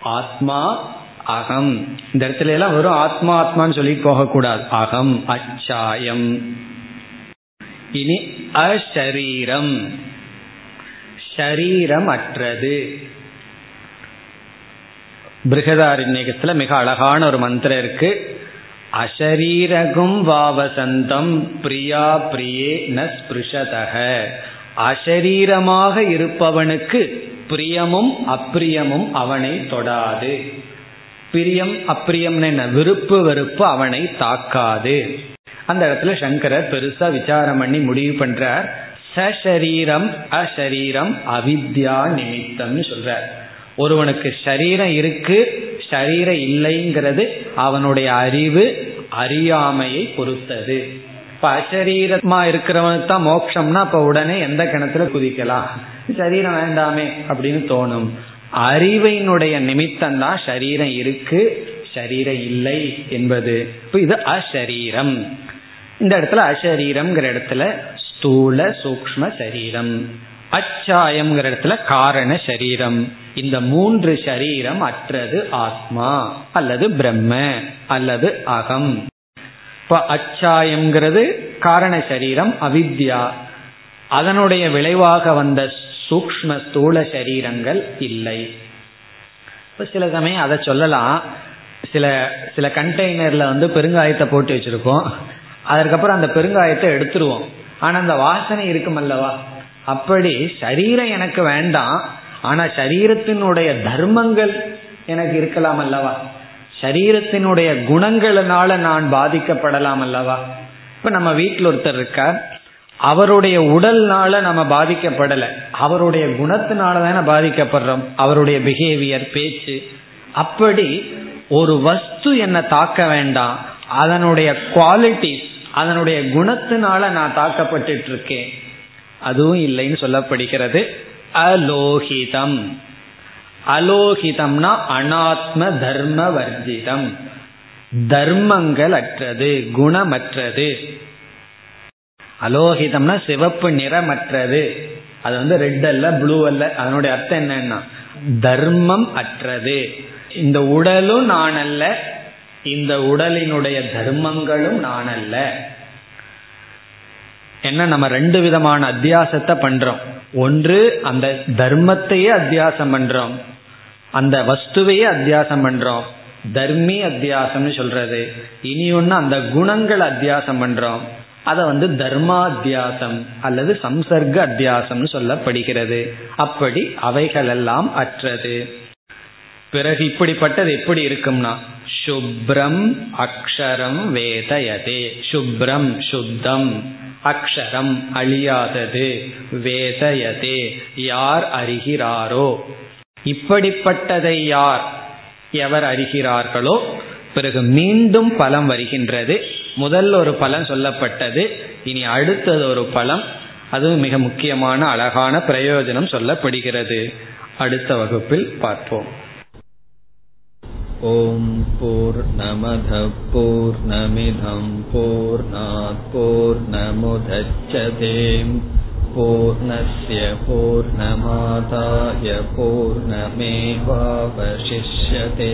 ஆத்மா அகம். இந்த இடத்துல எல்லாம் வெறும் ஆத்மா ஆத்மான்னு சொல்லி போகக்கூடாது. அகம் அச்சாயம். இனி அஷரீரம். ஷரீரம் அற்றது. பிருகதாரண்யகத்துல மிக அழகான ஒரு மந்திரம் இருக்கு. அஷரீரகும் வாவசந்தம் பிரியா பிரியே ந ஸ்பிருஷதக. அஷரீரமாக இருப்பவனுக்கு பிரியமும் அப்பிரியமும் அவனை தொடாது. பிரியம் அப்பிரியம் என்ன? விருப்பு வெறுப்பு அவனை தாக்காது. அந்த இடத்துல சங்கரர் பெருசா விசாரம் பண்ணி முடிவு பண்றார். சரீரம் அசரீரம் அவித்யா நிமித்தம்னு சொல்றார். ஒருவனுக்கு சரீரம் இருக்கு சரீரம் இல்லைங்கிறது அவனுடைய அறிவு அறியாமையை பொறுத்தது. இப்ப அசரீரமா இருக்கிறவனுக்கு தான் மோட்சம்னா அப்ப உடனே எந்த கிணத்துல குதிக்கலாம். சரீரம் வேண்டாமே அப்படின்னு தோணும். அறிவினுடைய நிமித்தம் தான் சரீரம் இருக்கு சரீரம் இல்லை என்பது. இப்போ இது அசரீரம். இந்த இடத்துல அசரீரம்ங்கிற இடத்துல ஸ்தூல சூக்ம சரீரம் அச்சாயம்ங்கிற இடத்துல காரண சரீரம். இந்த மூன்று சரீரம் அற்றது ஆத்மா அல்லது பிரம்ம அல்லது அகம். இப்ப அச்சாயம்ங்கிறது காரண சரீரம் அவித்யா. அதனுடைய விளைவாக வந்த சூக்ம ஸ்தூல சரீரங்கள் இல்லை. இப்போ சில சமயம் அதை சொல்லலாம். சில சில கண்டெய்னர்ல வந்து பெருங்காயத்தை போட்டு வச்சிருக்கோம். அதற்கப்புறம் அந்த பெருங்காயத்தை எடுத்துருவோம். ஆனா அந்த வாசனை இருக்கும் அல்லவா? அப்படி சரீரம் எனக்கு வேண்டாம். ஆனா சரீரத்தினுடைய தர்மங்கள் எனக்கு இருக்கலாம் அல்லவா? சரீரத்தினுடைய குணங்களினால நான் பாதிக்கப்படலாம் அல்லவா? இப்ப நம்ம வீட்டில் ஒருத்தர் இருக்கார். அவருடைய உடல்னால நம்ம பாதிக்கப்படலை. அவருடைய குணத்தினால தானே பாதிக்கப்படுறோம். அவருடைய பிஹேவியர் பேச்சு. அப்படி ஒரு வஸ்து என்னை தாக்க வேண்டாம். அதனுடைய குவாலிட்டிஸ் அதனுடைய குணத்தினால நான் தாக்கப்பட்டு இருக்கேன் அதுவும் இல்லைன்னு சொல்லப்படுகிறது. அலோகிதம். அலோகிதம்னா அனாத்ம தர்ம வர்ஜிதம். தர்மங்கள் அற்றது குணமற்றது. அலோகிதம்னா சிவப்பு நிறமற்றது. அது வந்து ரெட் அல்ல ப்ளூ அல்ல. அதனுடைய அர்த்தம் என்னன்னா தர்மம் அற்றது. இந்த உடலும் நான் அல்ல இந்த உடலினுடைய தர்மங்களும் நான் அல்ல. என்ன நம்ம ரெண்டு விதமான அத்தியாசத்தை பண்றோம். ஒன்று அந்த தர்மத்தையே அத்தியாசம் பண்றோம். அந்த வஸ்துவையே அத்தியாசம் பண்றோம். தர்மி அத்தியாசம்னு சொல்றது. இனி ஒன்று அந்த குணங்கள் அத்தியாசம் பண்றோம். அதை வந்து தர்மாத்தியாசம் அல்லது சம்சர்க்க அத்தியாசம்னு சொல்லப்படுகிறது. அப்படி அவைகளெல்லாம் அற்றது. பிறகு இப்படிப்பட்டது எப்படி இருக்கும்னா சுப்ரம் அக்ஷரம் வேதயதே. சுப்ரம் சுத்தம் அக்ஷரம் அழியாதது வேதயதே. யார் அறிகிறாரோ? இப்படிப்பட்டதை யார் எவர் அறிகிறார்களோ? பிறகு மீண்டும் பலம் வருகின்றது முதல் ஒரு பலன் சொல்லப்பட்டது இனி அடுத்தது ஒரு பலம் அதுவும் மிக முக்கியமான அழகான பிரயோஜனம் சொல்லப்படுகிறது அடுத்த வகுப்பில் பார்ப்போம் ॐ पूर्णमधः पूर्णमिधं पूर्णात्पूर्णमुदच्छते पूर्णस्य पूर्णमादाय पूर्णमेवावशिष्यते